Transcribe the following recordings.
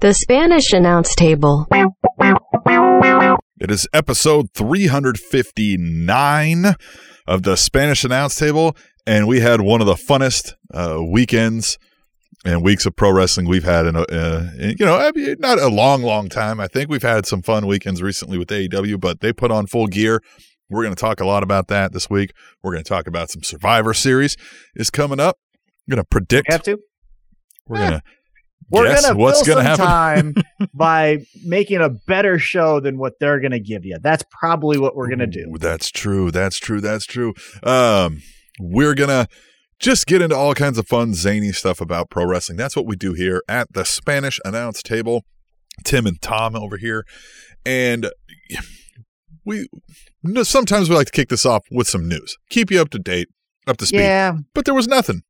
The Spanish announce table. It is episode 359 of the Spanish announce table, and we had one of the funnest uh, weekends and weeks of pro wrestling we've had in, a, uh, in, you know I mean, not a long long time. I think we've had some fun weekends recently with aew but they put on full gear. We're going to talk a lot about that this week. We're going to talk about some survivor series is coming up. I'm going to predict have to? We're going to we're guess gonna what's fill going to some happen time by making a better show than what they're gonna give you. That's probably what we're gonna do. Ooh, that's true that's true that's true um we're gonna just get into all kinds of fun, zany stuff about pro wrestling. That's what we do here at the Spanish announce table. Tim and Tom over here. And we sometimes we like to kick this off with some news. Keep you up to date, up to speed. Yeah, But there was nothing.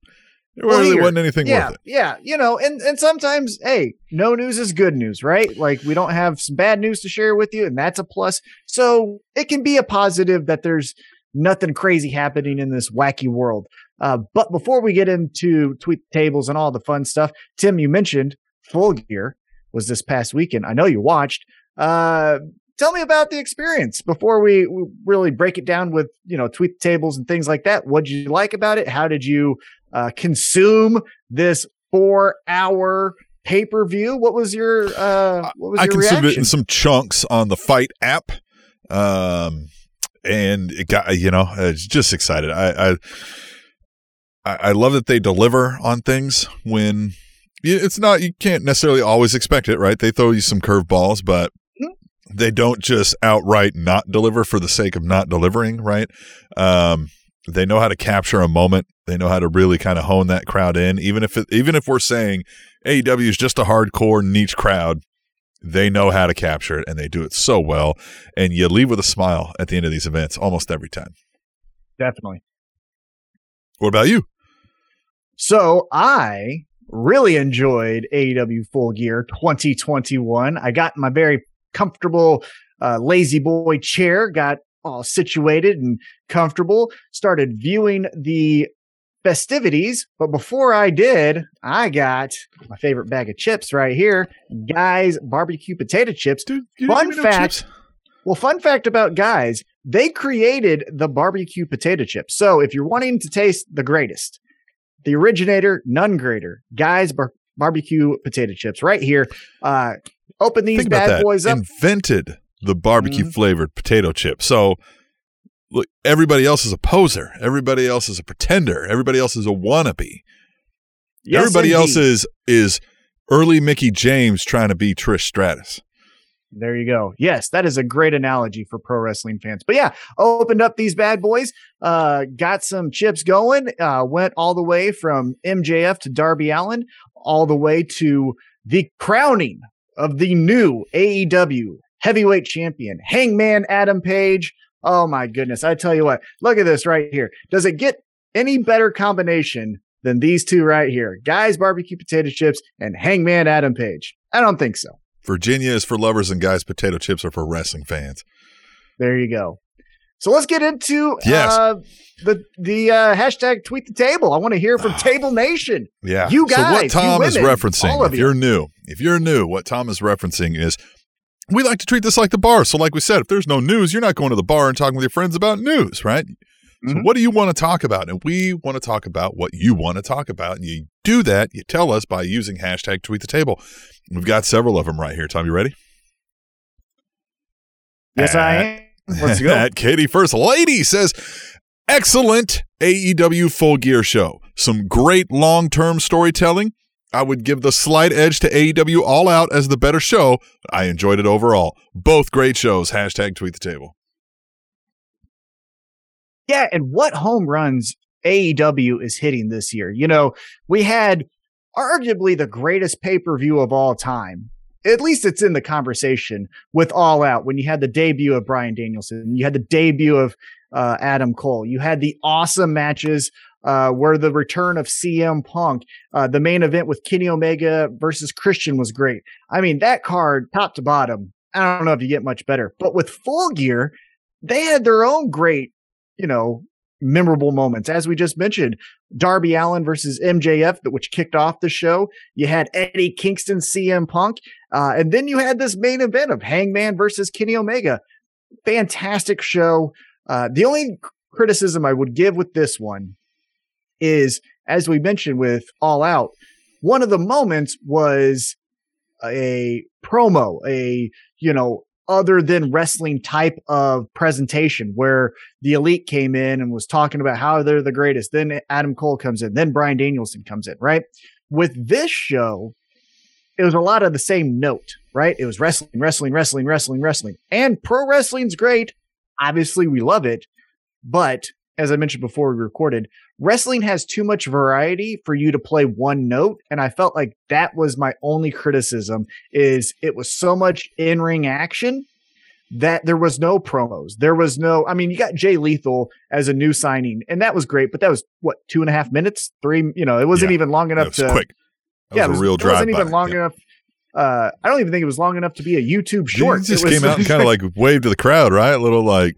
There Well, really here- wasn't anything yeah, worth it. yeah. You know, and and sometimes, hey, no news is good news, right? Like we don't have some bad news to share with you, and that's a plus. So it can be a positive that there's nothing crazy happening in this wacky world. Uh, but before we get into tweet tables and all the fun stuff, Tim, you mentioned Full Gear was this past weekend. I know you watched. Uh, tell me about the experience before we, we really break it down with you know tweet tables and things like that. What did you like about it? How did you uh, consume this four hour pay per view? What was your uh, what was your I your consumed it in some chunks on the FITE app. Um, and it got, you know, I was just excited. I, I, I I love that they deliver on things when it's not, you can't necessarily always expect it, right? They throw you some curveballs, but they don't just outright not deliver for the sake of not delivering, right? Um, they know how to capture a moment. They know how to really kind of hone that crowd in. Even if it, even if we're saying AEW is just a hardcore niche crowd, they know how to capture it and they do it so well. And you leave with a smile at the end of these events almost every time. Definitely. What about you? So I really enjoyed AEW Full Gear 2021. I got my very comfortable uh, lazy boy chair, got all situated and comfortable, started viewing the festivities. But before I did, I got my favorite bag of chips right here, guys barbecue potato chips. Dude, Fun didn't even know fact. Well, fun fact about guys, they created the barbecue potato chips. So if you're wanting to taste the greatest, the originator, none greater, guys bar- barbecue potato chips right here. Uh, open these Think bad boys up. Invented the barbecue Mhm. flavored potato chip. So look, everybody else is a poser. Everybody else is a pretender. Everybody else is a wannabe. Yes, everybody else is is early Mickie James trying to be Trish Stratus. There you go. Yes, that is a great analogy for pro wrestling fans. But yeah, opened up these bad boys, uh, got some chips going, uh, went all the way from MJF to Darby Allin, all the way to the crowning of the new AEW heavyweight champion, Hangman Adam Page. Oh my goodness. I tell you what, look at this right here. Does it get any better combination than these two right here? Guys barbecue potato chips and Hangman Adam Page. I don't think so. Virginia is for lovers and guys potato chips are for wrestling fans. There you go. So let's get into Yes. uh, the the uh, hashtag tweet the table. I want to hear from Table Nation. Yeah. You guys. so what Tom you is referencing, if you. you're new, if you're new, what Tom is referencing is we like to treat this like the bar. So, like we said, if there's no news, you're not going to the bar and talking with your friends about news, right? So, Mhm. what do you want to talk about? And we want to talk about what you want to talk about. And you do that, you tell us by using hashtag tweet the table. We've got several of them right here. Tom, you ready? Yes, I am. Let's go. At Katie First Lady says, excellent AEW full gear show. Some great long term storytelling. I would give the slight edge to AEW All Out as the better show, I enjoyed it overall. Both great shows. Hashtag tweet the table. Yeah, and what home runs AEW is hitting this year? You know, we had arguably the greatest pay per view of all time. At least it's in the conversation with All Out when you had the debut of Bryan Danielson, you had the debut of uh, Adam Cole, you had the awesome matches uh, where the return of CM Punk, uh, the main event with Kenny Omega versus Christian was great. I mean, that card, top to bottom, I don't know if you get much better. But with Full Gear, they had their own great, you know, memorable moments. As we just mentioned, Darby Allin versus MJF, which kicked off the show. You had Eddie Kingston, CM Punk, uh, and then you had this main event of Hangman versus Kenny Omega. Fantastic show. Uh, the only criticism I would give with this one is, as we mentioned with All Out, one of the moments was a promo, a you know other than wrestling type of presentation where the elite came in and was talking about how they're the greatest. Then Adam Cole comes in, then Bryan Danielson comes in, right? With this show, it was a lot of the same note, right? It was wrestling, wrestling, wrestling, wrestling, wrestling. And pro wrestling's great. Obviously, we love it. But as I mentioned before we recorded, wrestling has too much variety for you to play one note. And I felt like that was my only criticism is it was so much in-ring action that there was no promos. There was no, I mean, you got Jay Lethal as a new signing, and that was great, but that was what, two and a half minutes? Three, you know, it wasn't Yeah. even long enough It was to quick. That yeah, was it, was, a real it wasn't even long enough. Uh, I don't even think it was long enough to be a YouTube short. He just was- came out and kind of like waved to the crowd, right? A little like.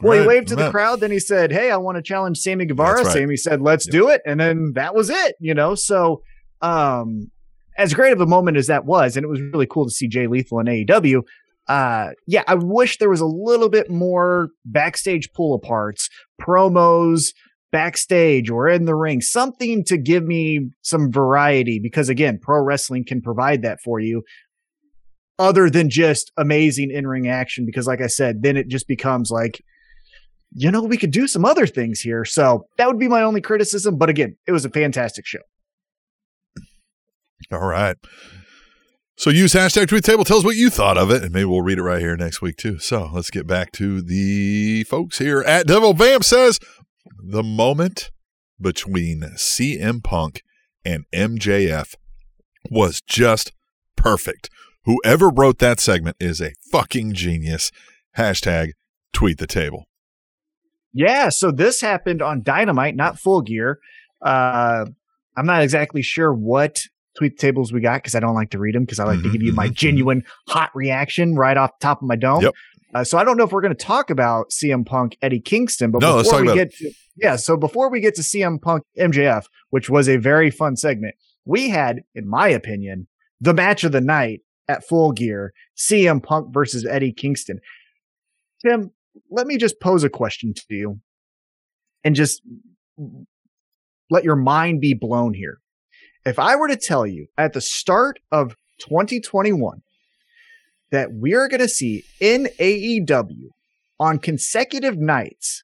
Well, he waved to the crowd. Then he said, "Hey, I want to challenge Sammy Guevara." Right. Sammy said, "Let's Yep. do it," and then that was it. You know, so um, as great of a moment as that was, and it was really cool to see Jay Lethal in AEW. Uh, yeah, I wish there was a little bit more backstage pull aparts, promos, backstage or in the ring, something to give me some variety. Because again, pro wrestling can provide that for you other than just amazing in ring action. Because, like I said, then it just becomes like, you know, we could do some other things here. So that would be my only criticism. But again, it was a fantastic show. All right. So use hashtag tweet table. Tell us what you thought of it, and maybe we'll read it right here next week too. So let's get back to the folks here at Devil Vamp says the moment between CM Punk and MJF was just perfect. Whoever wrote that segment is a fucking genius. Hashtag tweet the table. Yeah. So this happened on Dynamite, not Full Gear. Uh, I'm not exactly sure what tweet tables we got because I don't like to read them because I like to Mhm, give you my mhm, genuine hot reaction right off the top of my dome. Yep. Uh, so I don't know if we're going to talk about CM Punk Eddie Kingston, but No, let's before talk we about get to, yeah, so before we get to CM Punk MJF, which was a very fun segment, we had, in my opinion, the match of the night at Full Gear: CM Punk versus Eddie Kingston. Tim, let me just pose a question to you, and just let your mind be blown here. If I were to tell you at the start of 2021 that we are going to see in AEW on consecutive nights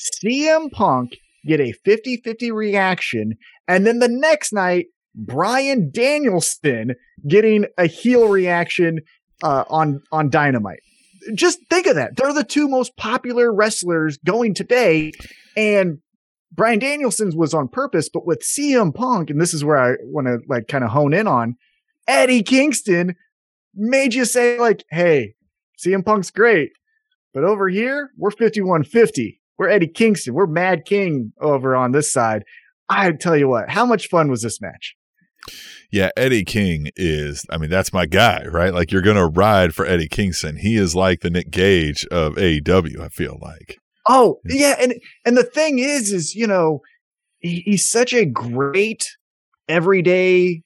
CM Punk get a 50 50 reaction, and then the next night, Bryan Danielson getting a heel reaction uh, on, on Dynamite. Just think of that. They're the two most popular wrestlers going today. And Bryan Danielson's was on purpose, but with CM Punk, and this is where I want to like kind of hone in on, Eddie Kingston made you say, like, hey, CM Punk's great, but over here, we're 5150. We're Eddie Kingston. We're Mad King over on this side. I tell you what, how much fun was this match? Yeah, Eddie King is, I mean, that's my guy, right? Like, you're going to ride for Eddie Kingston. He is like the Nick Gage of AEW, I feel like. Oh, yeah, and and the thing is, is you know, he's such a great everyday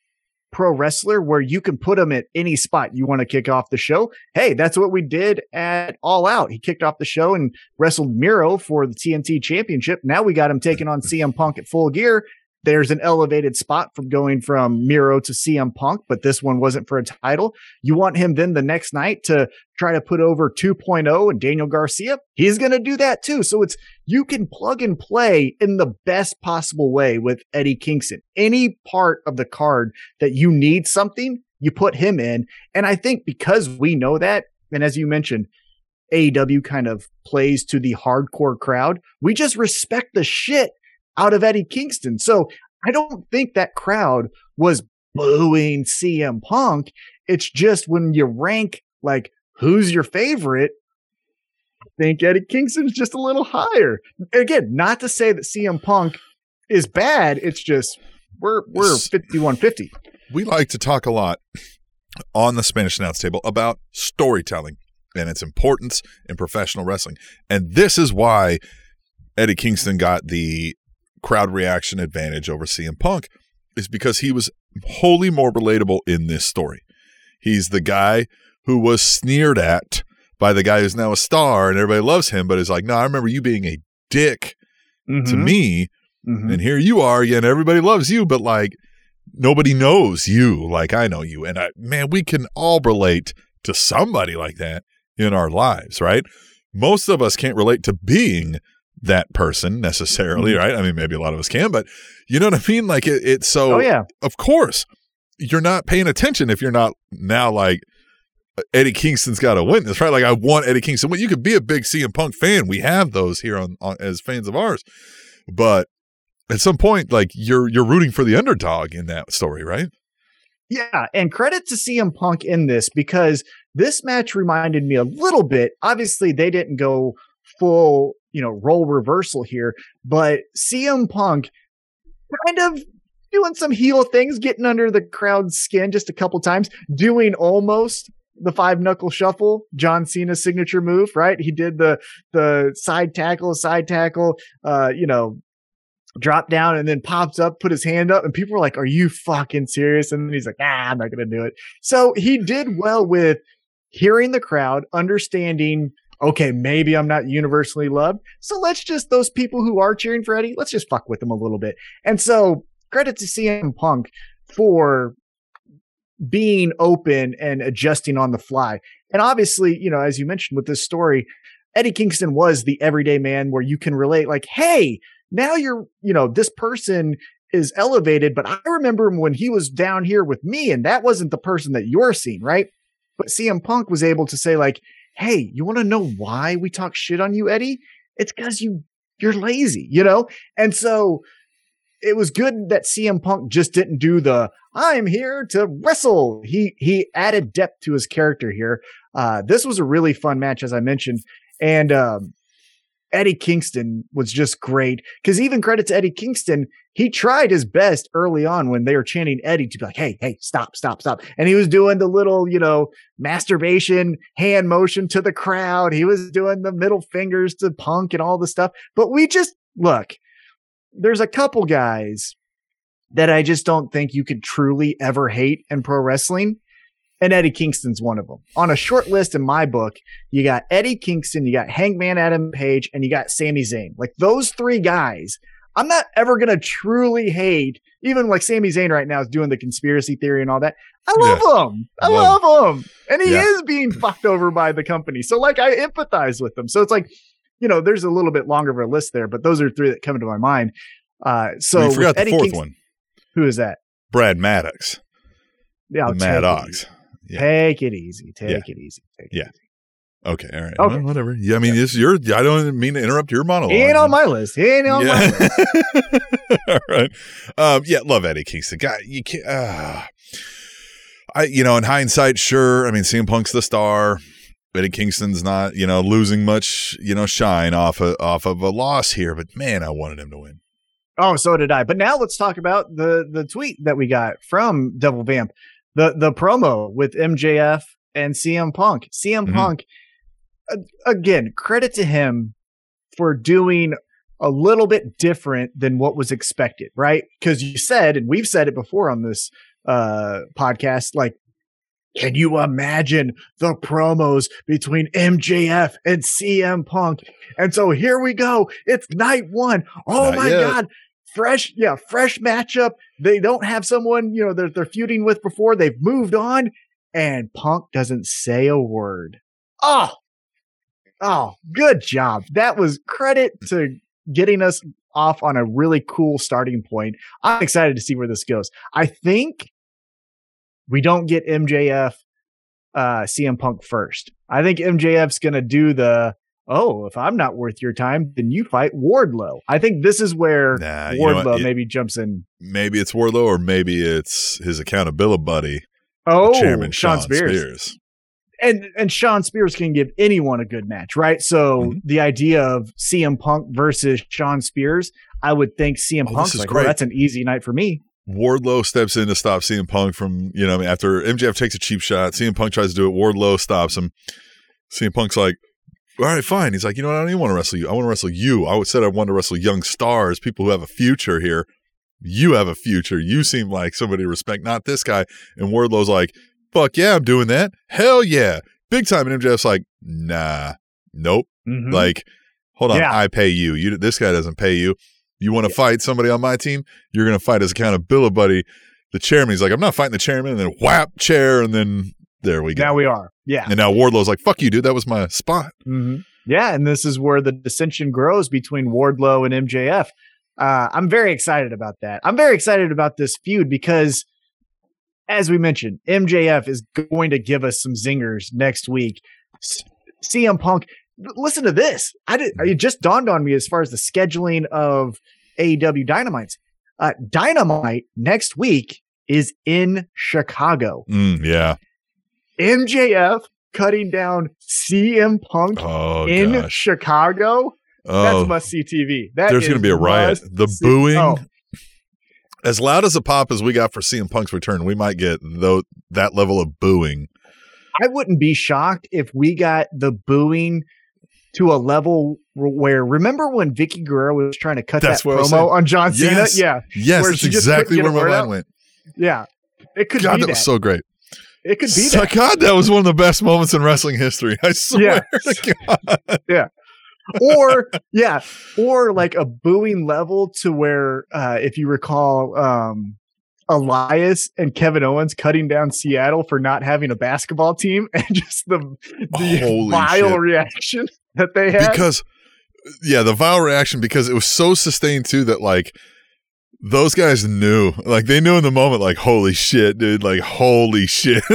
pro wrestler where you can put him at any spot you want to kick off the show. Hey, that's what we did at All Out. He kicked off the show and wrestled Miro for the TNT Championship. Now we got him taking on CM Punk at Full Gear. There's an elevated spot from going from Miro to CM Punk, but this one wasn't for a title. You want him then the next night to try to put over 2.0 and Daniel Garcia? He's going to do that too. So it's you can plug and play in the best possible way with Eddie Kingston. Any part of the card that you need something, you put him in. And I think because we know that, and as you mentioned, AEW kind of plays to the hardcore crowd, we just respect the shit out of Eddie Kingston. So I don't think that crowd was booing CM Punk. It's just when you rank like who's your favorite, I think Eddie Kingston's just a little higher. Again, not to say that CM Punk is bad. It's just we're we're fifty one fifty. We like to talk a lot on the Spanish Announce Table about storytelling and its importance in professional wrestling. And this is why Eddie Kingston got the crowd reaction advantage over CM Punk is because he was wholly more relatable in this story. He's the guy who was sneered at by the guy who's now a star and everybody loves him, but is like, no, I remember you being a dick to Mhm. me, Mhm. and here you are, and everybody loves you, but like nobody knows you like I know you. And I, man, we can all relate to somebody like that in our lives, right? Most of us can't relate to being that person necessarily, Mhm. right? I mean, maybe a lot of us can, but you know what I mean? Like it, it's so oh yeah, of course you're not paying attention if you're not now like Eddie Kingston's got to win this, right? Like I want Eddie Kingston. Well, you could be a big CM Punk fan. We have those here on, on as fans of ours, but at some point, like you're you're rooting for the underdog in that story, right? yeah. And credit to CM Punk in this because this match reminded me a little bit. Obviously, they didn't go full, you know, role reversal here, but CM Punk kind of doing some heel things, getting under the crowd's skin just a couple times, doing almost the five knuckle shuffle, John Cena's signature move, right? He did the the side tackle, side tackle, uh, you know, drop down and then pops up, put his hand up, and people were like, Are you fucking serious? And then he's like, Ah, I'm not gonna do it. So he did well with hearing the crowd, understanding, okay, maybe I'm not universally loved. So let's just those people who are cheering for Eddie, let's just fuck with them a little bit. And so credit to CM Punk for being open and adjusting on the fly. And obviously, you know, as you mentioned with this story, Eddie Kingston was the everyday man where you can relate, like, hey, now you're, you know, this person is elevated, but I remember him when he was down here with me, and that wasn't the person that you're seeing, right? But CM Punk was able to say, like, hey, you want to know why we talk shit on you, Eddie? It's because you you're lazy, you know? And so it was good that CM Punk just didn't do the I'm here to wrestle. He he added depth to his character here. Uh, this was a really fun match, as I mentioned, and um, Eddie Kingston was just great because even credit to Eddie Kingston, he tried his best early on when they were chanting Eddie to be like, "Hey, hey, stop, stop, stop," and he was doing the little, you know, masturbation hand motion to the crowd. He was doing the middle fingers to Punk and all the stuff. But we just look. There's a couple guys that I just don't think you could truly ever hate in pro wrestling. And Eddie Kingston's one of them. On a short list in my book, you got Eddie Kingston, you got Hangman Adam Page, and you got Sami Zayn. Like those three guys, I'm not ever going to truly hate, even like Sami Zayn right now is doing the conspiracy theory and all that. I love him. I Love love him. And he Yeah. is being fucked over by the company. So like I empathize with them. So it's like, you know, there's a little bit longer of a list there, but those are three that come to my mind. Uh, so we forgot the Eddie fourth Kingston- one, Who is that? Brad Maddox, Yeah, the take Mad Ox. Yeah. Take it easy. Take Yeah. it easy. Take Yeah. it easy. Okay, all right, Okay. Well, whatever. Yeah, I mean, it's your. I don't mean to interrupt your monologue. He ain't on my list. He ain't on my list. All right. Um, yeah, love Eddie Kingston. God, you can't. Uh, I, you know, in hindsight, sure. I mean, CM Punk's the star. Eddie Kingston's not, you know, losing much, you know, shine off of, off of a loss here. But man, I wanted him to win. Oh, so did I. But now let's talk about the the tweet that we got from Devil Vamp, the the promo with MJF and CM Punk. CM Mhm. Punk, again, credit to him for doing a little bit different than what was expected, right? Because you said, and we've said it before on this uh podcast, like. Can you imagine the promos between MJF and CM Punk? And so here we go. It's night one. Oh Not my yet. God. Fresh, yeah, fresh matchup. They don't have someone, you know, they're, they're feuding with before. They've moved on. And Punk doesn't say a word. Oh, oh, good job. That was credit to getting us off on a really cool starting point. I'm excited to see where this goes. I think we don't get MJF uh CM Punk first. I think MJF's gonna do the oh, if I'm not worth your time, then you fight Wardlow. I think this is where Nah, Wardlow? It- maybe jumps in. Maybe it's Wardlow or maybe it's his accountability buddy, Oh, Chairman Shawn, Shawn Spears. Spears. And and Shawn Spears can give anyone a good match, right? So Mhm. the idea of CM Punk versus Shawn Spears, I would think CM Oh, Punk's is like, great. oh, that's an easy night for me. Wardlow steps in to stop CM Punk from, you know, after MJF takes a cheap shot, CM Punk tries to do it. Wardlow stops him. CM Punk's like, all right, fine. He's like, you know what? I don't even want to wrestle you. I want to wrestle you. I said I want to wrestle young stars, people who have a future here. You have a future. You seem like somebody to respect, not this guy. And Wardlow's like, fuck yeah, I'm doing that. Hell yeah. Big time. And MJF's like, nah, nope. Mhm. Like, hold on, Yeah. I pay you. You this guy doesn't pay you. You want to fight somebody on my team? You're gonna fight as a his accountability buddy, the chairman. He's like, I'm not fighting the chairman, and then whap chair, and then there we go. now we are. Yeah. and now Wardlow's like, fuck you, dude. That was my spot. hmm Yeah, and this is where the dissension grows between Wardlow and MJF. Uh, I'm very excited about that. I'm very excited about this feud because, as we mentioned, MJF is going to give us some zingers next week. CM Punk, listen to this. I did. It just dawned on me as far as the scheduling of AEW Dynamites. Uh, Dynamite next week is in Chicago. Mm, yeah. MJF cutting down CM Punk Oh in gosh. Chicago. Oh, That's must see TV. That there's gonna be a riot. The see- booing. Oh, As loud as a pop as we got for CM Punk's return, we might get though that level of booing. I wouldn't be shocked if we got the booing to a level where remember when Vickie Guerrero was trying to cut That's that what I was promo on John Cena? Yes. Yeah, Yes, that's exactly where my mind out. went. yeah. It could God, be that that. was so great. It could be So- that. God, that was one of the best moments in wrestling history. I swear to God. or yeah, or like a booing level to where uh if you recall um Elias and Kevin Owens cutting down Seattle for not having a basketball team and just the the Holy vile shit. reaction that they had. because yeah the vile reaction because it was so sustained too that like those guys knew. Like they knew in the moment like holy shit dude. Like holy shit.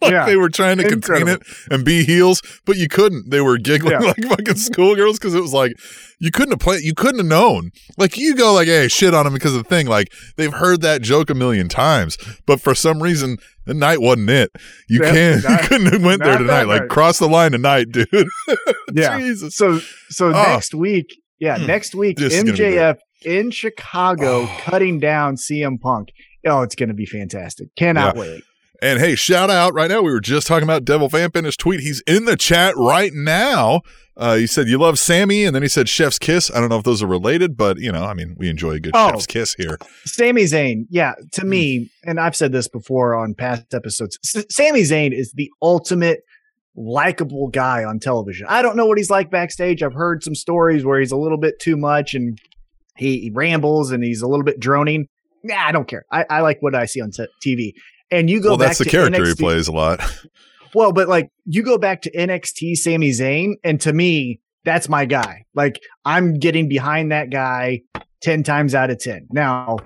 Like Yeah. they were trying to contain it and be heels but you couldn't. They were giggling Yeah. like fucking schoolgirls because it was like you couldn't have played you couldn't have known. Like you go like hey shit on them because of the thing. Like they've heard that joke a million times but for some reason the night wasn't it. You Yeah, can't not- you couldn't have went there tonight. Like night. cross the line tonight dude. Yeah. jesus. So so Oh. next week, yeah, Hmm. next week This is gonna be MJF in Chicago Oh. cutting down CM Punk. Oh, it's going to be fantastic. Cannot wait. And hey, shout out right now. We were just talking about Devil Vamp in his tweet. He's in the chat right now. Uh, he said, You love Sammy. And then he said, Chef's Kiss. I don't know if those are related, but, you know, I mean, we enjoy a good Oh. Chef's Kiss here. Sami Zayn, yeah, to Hmm. me, and I've said this before on past episodes, S- Sami Zayn is the ultimate likable guy on television. I don't know what he's like backstage. I've heard some stories where he's a little bit too much and he, he rambles and he's a little bit droning. Nah, I don't care. I, I like what I see on t- TV. And you go Well, back that's the to character he plays a lot. Well, but like you go back to NXT Sami Zayn, and to me, that's my guy. Like I'm getting behind that guy 10 times out of 10. Now,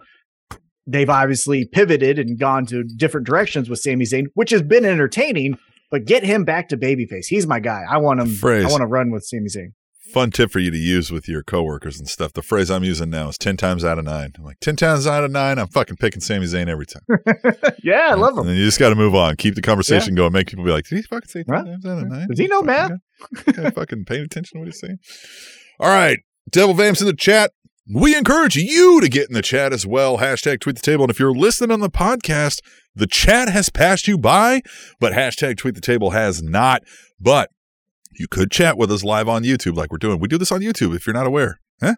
they've obviously pivoted and gone to different directions with Sami Zayn, which has been entertaining, but get him back to babyface. He's my guy. I want him Phrase. I want to run with Sami Zayn. Fun tip for you to use with your coworkers and stuff. The phrase I'm using now is 10 times out of nine. I'm like, 10 times out of nine, I'm fucking picking Sami Zayn every time. yeah, I love And him. then you just got to move on. Keep the conversation going. Make people be like, did he fucking say 10 Right. times out of nine? Does he know math? fucking paying attention to what he's saying. All right. Devil Vamps in the chat. We encourage you to get in the chat as well. Hashtag tweet the table. And if you're listening on the podcast, the chat has passed you by, but hashtag tweet the table has not. But you could chat with us live on YouTube like we're doing. We do this on YouTube if you're not aware. Huh?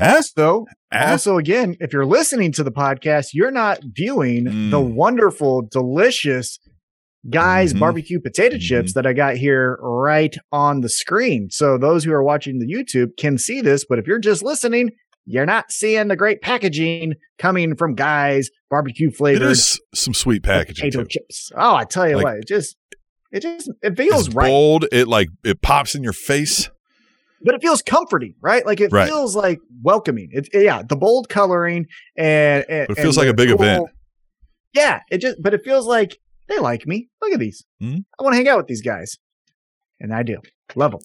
Also, Huh? also again, if you're listening to the podcast, you're not viewing Mm. the wonderful, delicious guys Mhm. barbecue potato chips that I got here right on the screen. So those who are watching the YouTube can see this, but if you're just listening, you're not seeing the great packaging coming from guys barbecue flavored is some sweet packaging. potato Too. chips. Oh, I tell you Like- what, it just it just it feels It's right. bold. It like it pops in your face. but it feels comforting, right? Like it Right. feels like welcoming. It, yeah, the bold coloring and, and it feels and like a big event. Yeah, it just but it feels like they like me. Look at these. Mhm. I want to hang out with these guys, and I do love them.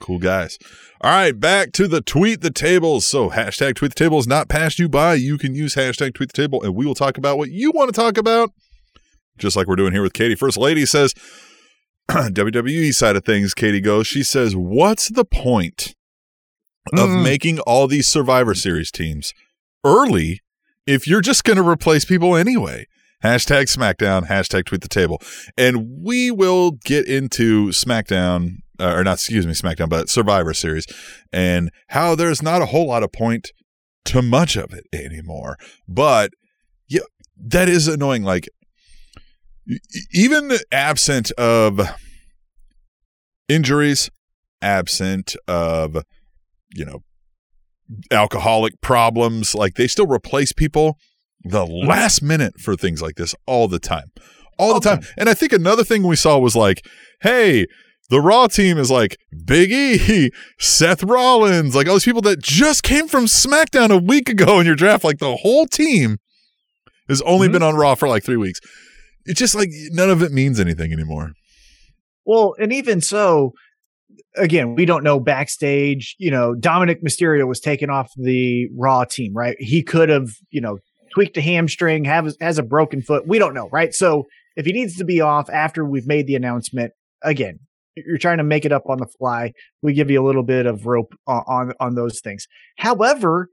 Cool guys. All right, back to the tweet the tables. So hashtag tweet the tables not passed you by. You can use hashtag tweet the table and we will talk about what you want to talk about. Just like we're doing here with Katie. First lady says WWE side of things, Katie goes, she says, What's the point of Mm. making all these Survivor Series teams early if you're just going to replace people anyway? Hashtag SmackDown, hashtag tweet the table. And we will get into SmackDown uh, or not, excuse me, SmackDown, but Survivor Series, and how there's not a whole lot of point to much of it anymore. But yeah, that is annoying. Like, even absent of injuries, absent of, you know, alcoholic problems, like they still replace people the last minute for things like this all the time. All, the time. And I think another thing we saw was like, hey, the Raw team is like Big E, Seth Rollins, like all these people that just came from SmackDown a week ago in your draft. Like the whole team has only Mhm. been on Raw for like three weeks. It's just like none of it means anything anymore. Well, and even so, again, we don't know backstage. You know, Dominik Mysterio was taken off the Raw team, right? He could have, you know, tweaked a hamstring, have has a broken foot. We don't know, right? So if he needs to be off after we've made the announcement, again, you're trying to make it up on the fly. We give you a little bit of rope on on, on those things. However,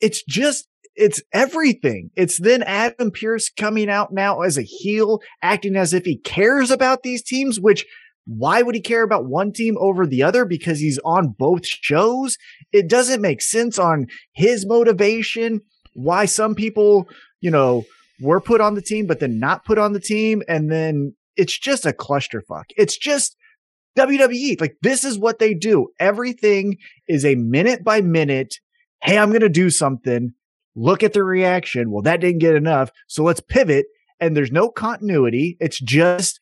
it's just it's everything. It's then Adam Pearce coming out now as a heel, acting as if he cares about these teams, which why would he care about one team over the other? Because he's on both shows. It doesn't make sense on his motivation, why some people, you know, were put on the team, but then not put on the team. And then it's just a clusterfuck. It's just WWE. Like this is what they do. Everything is a minute by minute. Hey, I'm going to do something. Look at the reaction. Well, that didn't get enough. So let's pivot. And there's no continuity. It's just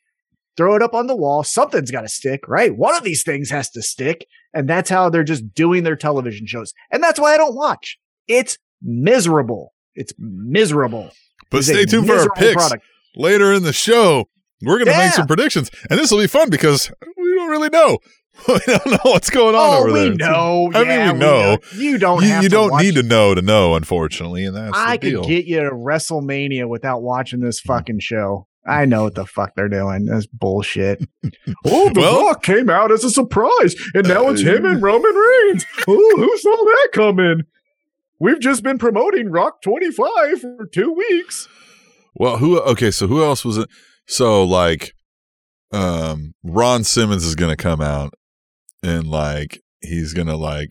throw it up on the wall. Something's got to stick, right? One of these things has to stick. And that's how they're just doing their television shows. And that's why I don't watch. It's miserable. It's miserable. But It's stay tuned for our picks product. later in the show. We're going to Yeah. make some predictions, and this will be fun because we don't really know. we don't know what's going on Oh, over we there. know. I mean, Yeah, we know. You don't. you you to don't need to know to know, unfortunately, and that's I the deal. could get you to WrestleMania without watching this fucking show. I know what the fuck they're doing. That's bullshit. oh, The Well- Rock came out as a surprise, and now it's him and Roman Reigns. Oh, who saw that coming? We've just been promoting Rock 25 for two weeks. Well, who? Okay, so who else was it? So like, um, Ron Simmons is gonna come out, and like he's gonna like,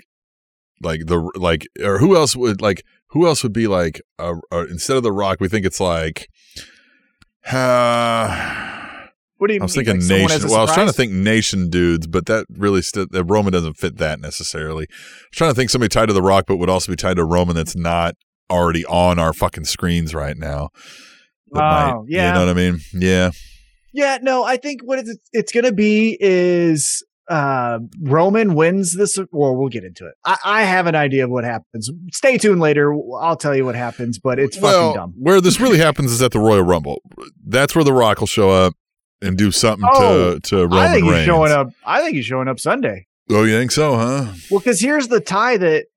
like the like, or who else would like? Who else would be like? Uh, uh, instead of the Rock, we think it's like. Uh, What do you I was mean? thinking like nation. Well, I was trying to think nation dudes, but that really st- that Roman doesn't fit that necessarily. I was trying to think somebody tied to the Rock, but would also be tied to Roman that's not already on our fucking screens right now. That might- Oh, yeah. you know what I mean? Yeah. Yeah, no, I think what it's, it's to be is uh, Roman wins this. Well, we'll get into it. I, I have an idea of what happens. Stay tuned later. I'll tell you what happens, but it's well, fucking dumb. where this really happens is at the Royal Rumble. That's where the Rock will show up and do something Oh, to to Roman I think Reigns. he's showing up. I think he's showing up Sunday. Oh, you think so, huh? Well, because here's the tie that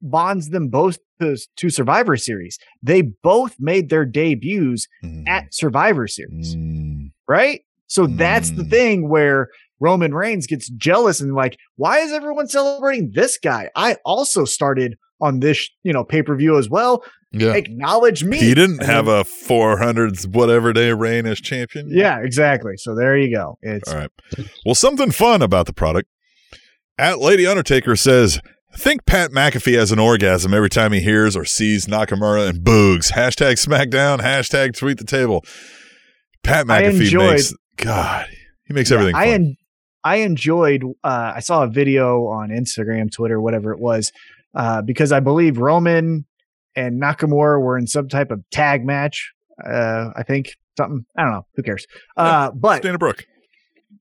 bonds them both to, to Survivor Series. They both made their debuts Mm. at Survivor Series, Mm. right? So that's the Mm. thing where Roman Reigns gets jealous and like, why is everyone celebrating this guy? I also started on this, you know, pay per view as well. Yeah. Acknowledge me. He didn't And have then- a 400 whatever day reign as champion. Yeah, exactly. So there you go. It's All right. Well, something fun about the product. At Lady Undertaker says, I think Pat McAfee has an orgasm every time he hears or sees Nakamura and Boogs. Hashtag SmackDown. Hashtag tweet the table. Pat McAfee enjoyed- makes God. He makes Yeah, everything I fun. en- I enjoyed. Uh, I saw a video on Instagram, Twitter, whatever it was, uh, because I believe Roman and Nakamura were in some type of tag match. Uh, I think something. I don't know. Who cares? Uh, but Dana Brooke.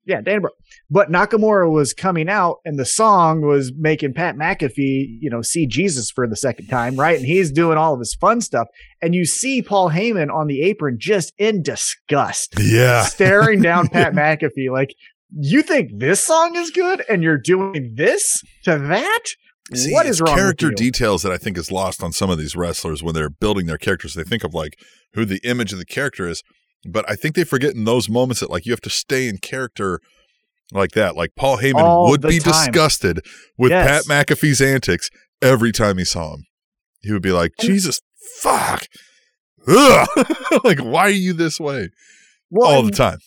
yeah, Dana Brooke. But Nakamura was coming out, and the song was making Pat McAfee, you know, see Jesus for the second time, right? And he's doing all of his fun stuff, and you see Paul Heyman on the apron just in disgust Yeah. staring down Pat McAfee like, you think this song is good and you're doing this to that? See, what is wrong character with you? details that I think is lost on some of these wrestlers when they're building their characters. They think of like who the image of the character is, but I think they forget in those moments that like you have to stay in character like that. Like Paul Heyman All would be time. disgusted with Yes. Pat McAfee's antics every time he saw him. He would be like, Jesus, fuck. Like, why are you this way? well, All the time.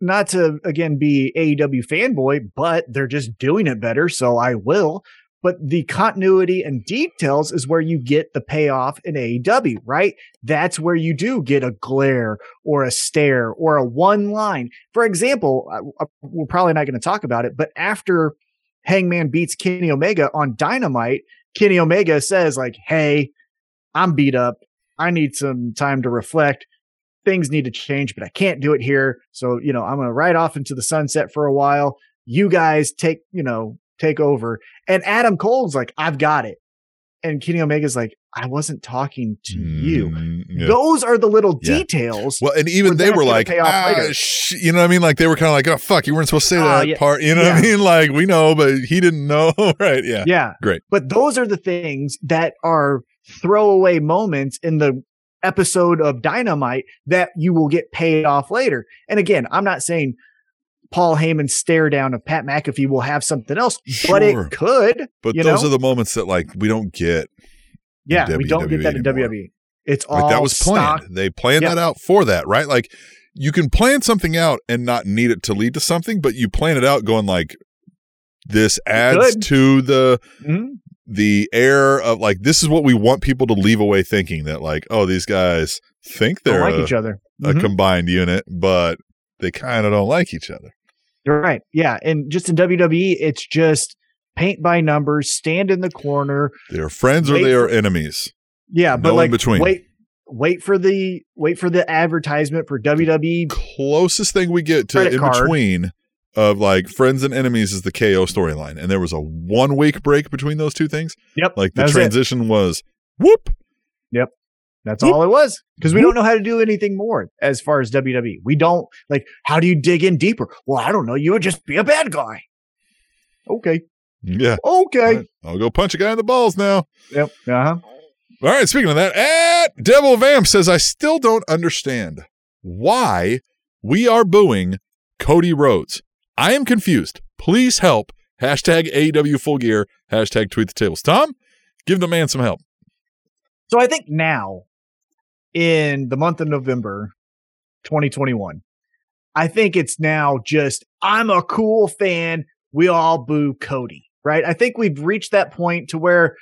Not to again be AEW fanboy, but they're just doing it better, so I will. But the continuity and details is where you get the payoff in AEW, right? That's where you do get a glare or a stare or a one line. For example, uh, uh, we're probably not going to talk about it, but after Hangman beats Kenny Omega on Dynamite, Kenny Omega says like, "Hey, I'm beat up. I need some time to reflect. Things need to change, but I can't do it here. So, you know, I'm going to ride off into the sunset for a while. You guys take, you know, take over." And Adam Cole's like, "I've got it." And Kenny Omega's like, "I wasn't talking to you." Mm, yeah. Those are the little Yeah. details. Well, and even they were like, ah, sh-, you know what I mean? Like they were kind of like, oh fuck, you weren't supposed to say Ah, that yeah. part. You know what I mean? Like we know, but he didn't know, right? Yeah, Yeah. Great. But those are the things that are throwaway moments in the episode of Dynamite that you will get paid off later. And again, I'm not saying Paul Heyman's stare down of Pat McAfee will have something else, but it could. But those know? are the moments that like we don't get. Yeah, we don't get that in. WWE. It's all Like that was planned. stock. They planned Yeah. that out for that, right? Like you can plan something out and not need it to lead to something, but you plan it out going like this adds to the Mhm. The air of like this is what we want people to leave away thinking that like oh these guys think Don't they're like a, each other. a Mhm. combined unit, but they kind of don't like each other. You're right. Yeah. And just in WWE, it's just paint by numbers, stand in the corner. They're friends or they are enemies. Yeah, but No in like between. wait wait for the wait for the advertisement for. WWE Closest thing we get to in card. between of like friends and enemies is the KO storyline, and there was a one week break between those two things. Yep. Like the was it. transition was whoop. Yep, that's Whoop. all it was. Because we don't know how to do anything more as far as WWE. We don't like how do you dig in deeper? Well, I don't know. You would just be a bad guy. Okay. Yeah. Okay. Right. I'll go punch a guy in the balls now. Yep. Uh-huh. All right, speaking of that, at Devil Vamp says, I still don't understand why we are booing Cody Rhodes. I am confused. Please help. Hashtag AEW Full Gear. Hashtag Tweet the Tables. Tom, give the man some help. So I think now in the month of November 2021, I think it's now just I'm a cool fan. We all boo Cody, right? I think we've reached that point to where,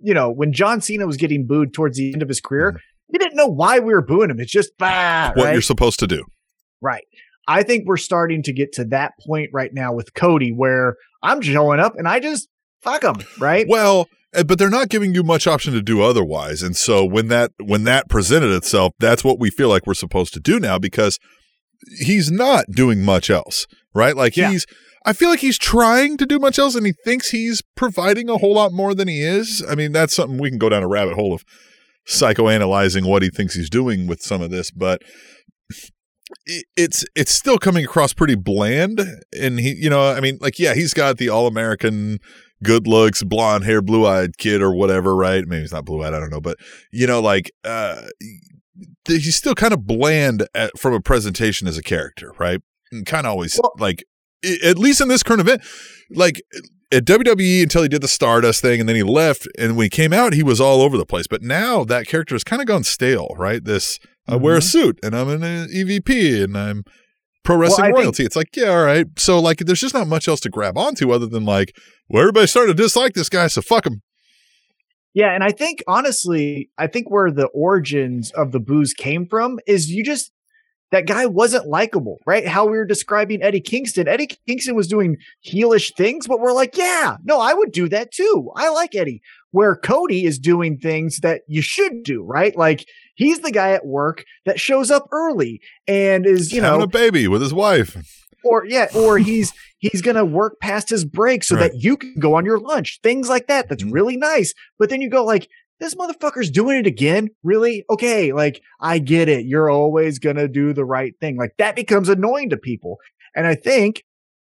you know, when John Cena was getting booed towards the end of his career, mm-hmm. he didn't know why we were booing him. It's just bah, What right? you're supposed to do. Right. I think we're starting to get to that point right now with Cody where I'm showing up and I just fuck him, right? Well, eh, but they're not giving you much option to do otherwise. And so when that when that presented itself, that's what we feel like we're supposed to do now because he's not doing much else, right? Like Yeah. he's I feel like he's trying to do much else and he thinks he's providing a whole lot more than he is. I mean, that's something we can go down a rabbit hole of psychoanalyzing what he thinks he's doing with some of this, but it's it's still coming across pretty bland and he you know i mean like yeah he's got the all-american good looks, blonde hair, blue eyed kid or whatever, right? Maybe he's not blue eyed, I don't know, but you know, like uh, he's still kind of bland at, from a presentation as a character, right? And kind of always Well- like, at least in this current event, like at WWE until he did the Stardust thing and then he left. And when he came out, he was all over the place. But now that character has kind of gone stale, right? This I wear a suit and I'm an uh, EVP and I'm pro wrestling think- royalty. it's like, yeah, all right. So like, there's just not much else to grab onto other than like, well, everybody's starting to dislike this guy, so fuck him. Yeah, and I think honestly, I think where the origins of the booze came from is you just that guy wasn't likable, right? How we were describing Eddie Kingston. Eddie Kingston was doing heelish things, but we're like, yeah, no, I would do that too. I like Eddie. Where Cody is doing things that you should do, right? Like he's the guy at work that shows up early and is, you having know, a baby with his wife. or yeah, or he's he's gonna work past his break so Right. that you can go on your lunch. Things like that. That's Mhm. really nice. But then you go like, this motherfucker's doing it again. Really? Okay, like I get it. You're always gonna do the right thing. Like that becomes annoying to people. And I think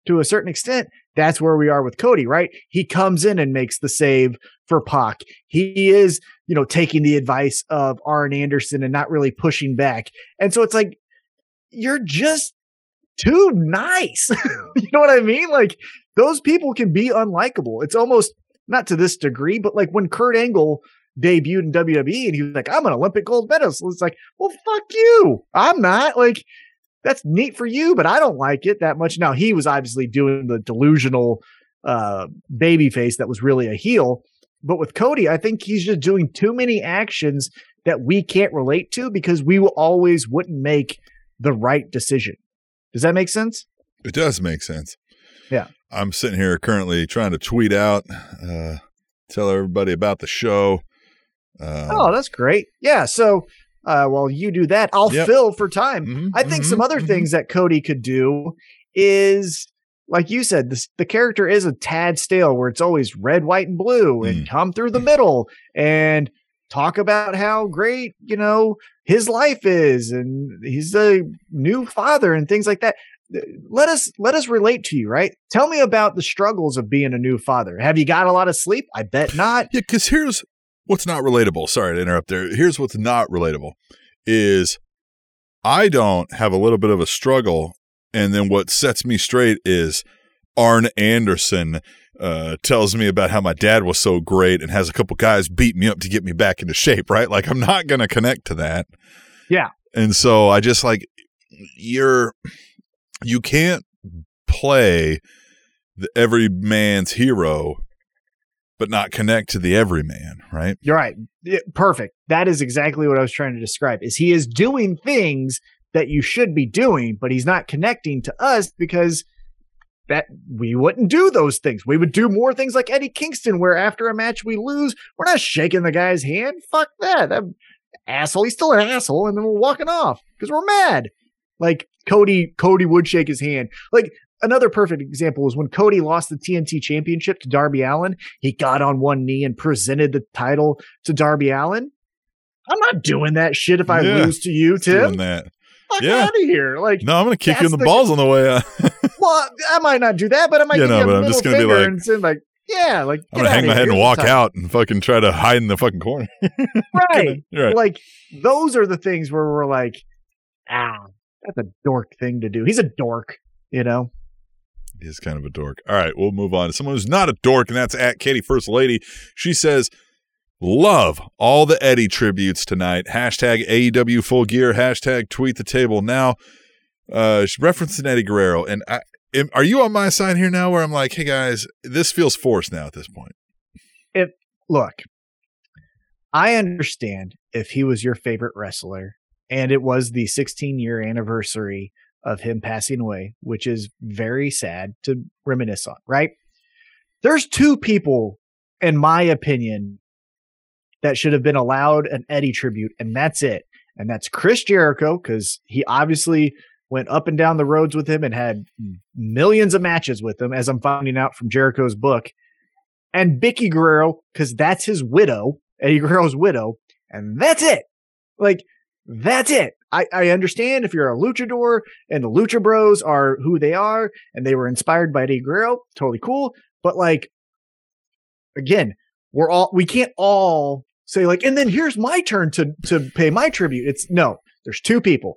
to a certain extent, that's where we are with Cody, right? He comes in and makes the save for Pac. He is, you know, taking the advice of Arn Anderson and not really pushing back. And so it's like, you're just too nice. you know what I mean? Like those people can be unlikable. It's almost not to this degree, but like when Kurt Angle debuted in WWE and he was like, I'm an Olympic gold medalist. It's like, well, fuck you. I'm not. Like, that's neat for you, but I don't like it that much. Now he was obviously doing the delusional uh baby face that was really a heel. But with Cody, I think he's just doing too many actions that we can't relate to because we will always wouldn't make the right decision. Does that make sense? It does make sense. Yeah. I'm sitting here currently trying to tweet out, uh, tell everybody about the show. Uh, oh, that's great. Yeah. So uh, while you do that, I'll Yep. fill for time. mhm, I think mhm, some other mhm. things that Cody could do is like you said, this, the character is a tad stale where it's always red, white, and blue and Mm. come through the middle and talk about how great, you know, his life is and he's a new father and things like that. Let us let us relate to you, right? Tell me about the struggles of being a new father. Have you got a lot of sleep? I bet not. Yeah, because here's what's not relatable. Sorry to interrupt there. Here's what's not relatable is I don't have a little bit of a struggle, and then what sets me straight is Arn Anderson uh, tells me about how my dad was so great and has a couple guys beat me up to get me back into shape. Right? Like I'm not gonna connect to that. Yeah. and so I just like you're you can't play the every man's hero but not connect to the everyman, right? You're right. Perfect. That is exactly what I was trying to describe. Is he is doing things that you should be doing, but he's not connecting to us because that we wouldn't do those things. We would do more things like Eddie Kingston, where after a match we lose, we're not shaking the guy's hand. Fuck that. That asshole. He's still an asshole, and then we're walking off because we're mad. Like Cody, Cody would shake his hand. Like another perfect example was when Cody lost the TNT championship to Darby Allin. He got on one knee and presented the title to Darby Allin. I'm not doing that shit if I Yeah. lose to you, Tim. Doing that. Fuck Yeah. out of here. Like, No, I'm gonna kick you in the, the- balls on the way out. well, I might not do that, but I might Yeah, give no, you a but I'm just gonna be like- and say like, yeah, like I'm gonna hang my head and walk out and fucking try to hide in the fucking corner. Right. You're right. Like those are the things where we're like, ah, that's a dork thing to do. He's a dork, you know. He's kind of a dork. All right, we'll move on to someone who's not a dork, and that's at Katie First Lady. She says, Love all the Eddie tributes tonight. Hashtag AEW full gear, hashtag tweet the table. Now, uh, she's referencing Eddie Guerrero. And I, am, are you on my side here now where I'm like, hey guys, this feels forced now at this point? It, Look, I understand if he was your favorite wrestler and it was the 16 year anniversary of him passing away, which is very sad to reminisce on, right? There's two people, in my opinion, that should have been allowed an Eddie tribute, and that's it. And that's Chris Jericho, because he obviously went up and down the roads with him and had millions of matches with him, as I'm finding out from Jericho's book. And Vickie Guerrero, because that's his widow, Eddie Guerrero's widow, and that's it. Like, that's it. I, I understand if you're a luchador and the Lucha Bros are who they are and they were inspired by Eddie Guerrero, totally cool. But like, again, we're all we can't all say like, and then here's my turn to to pay my tribute. It's no, there's two people,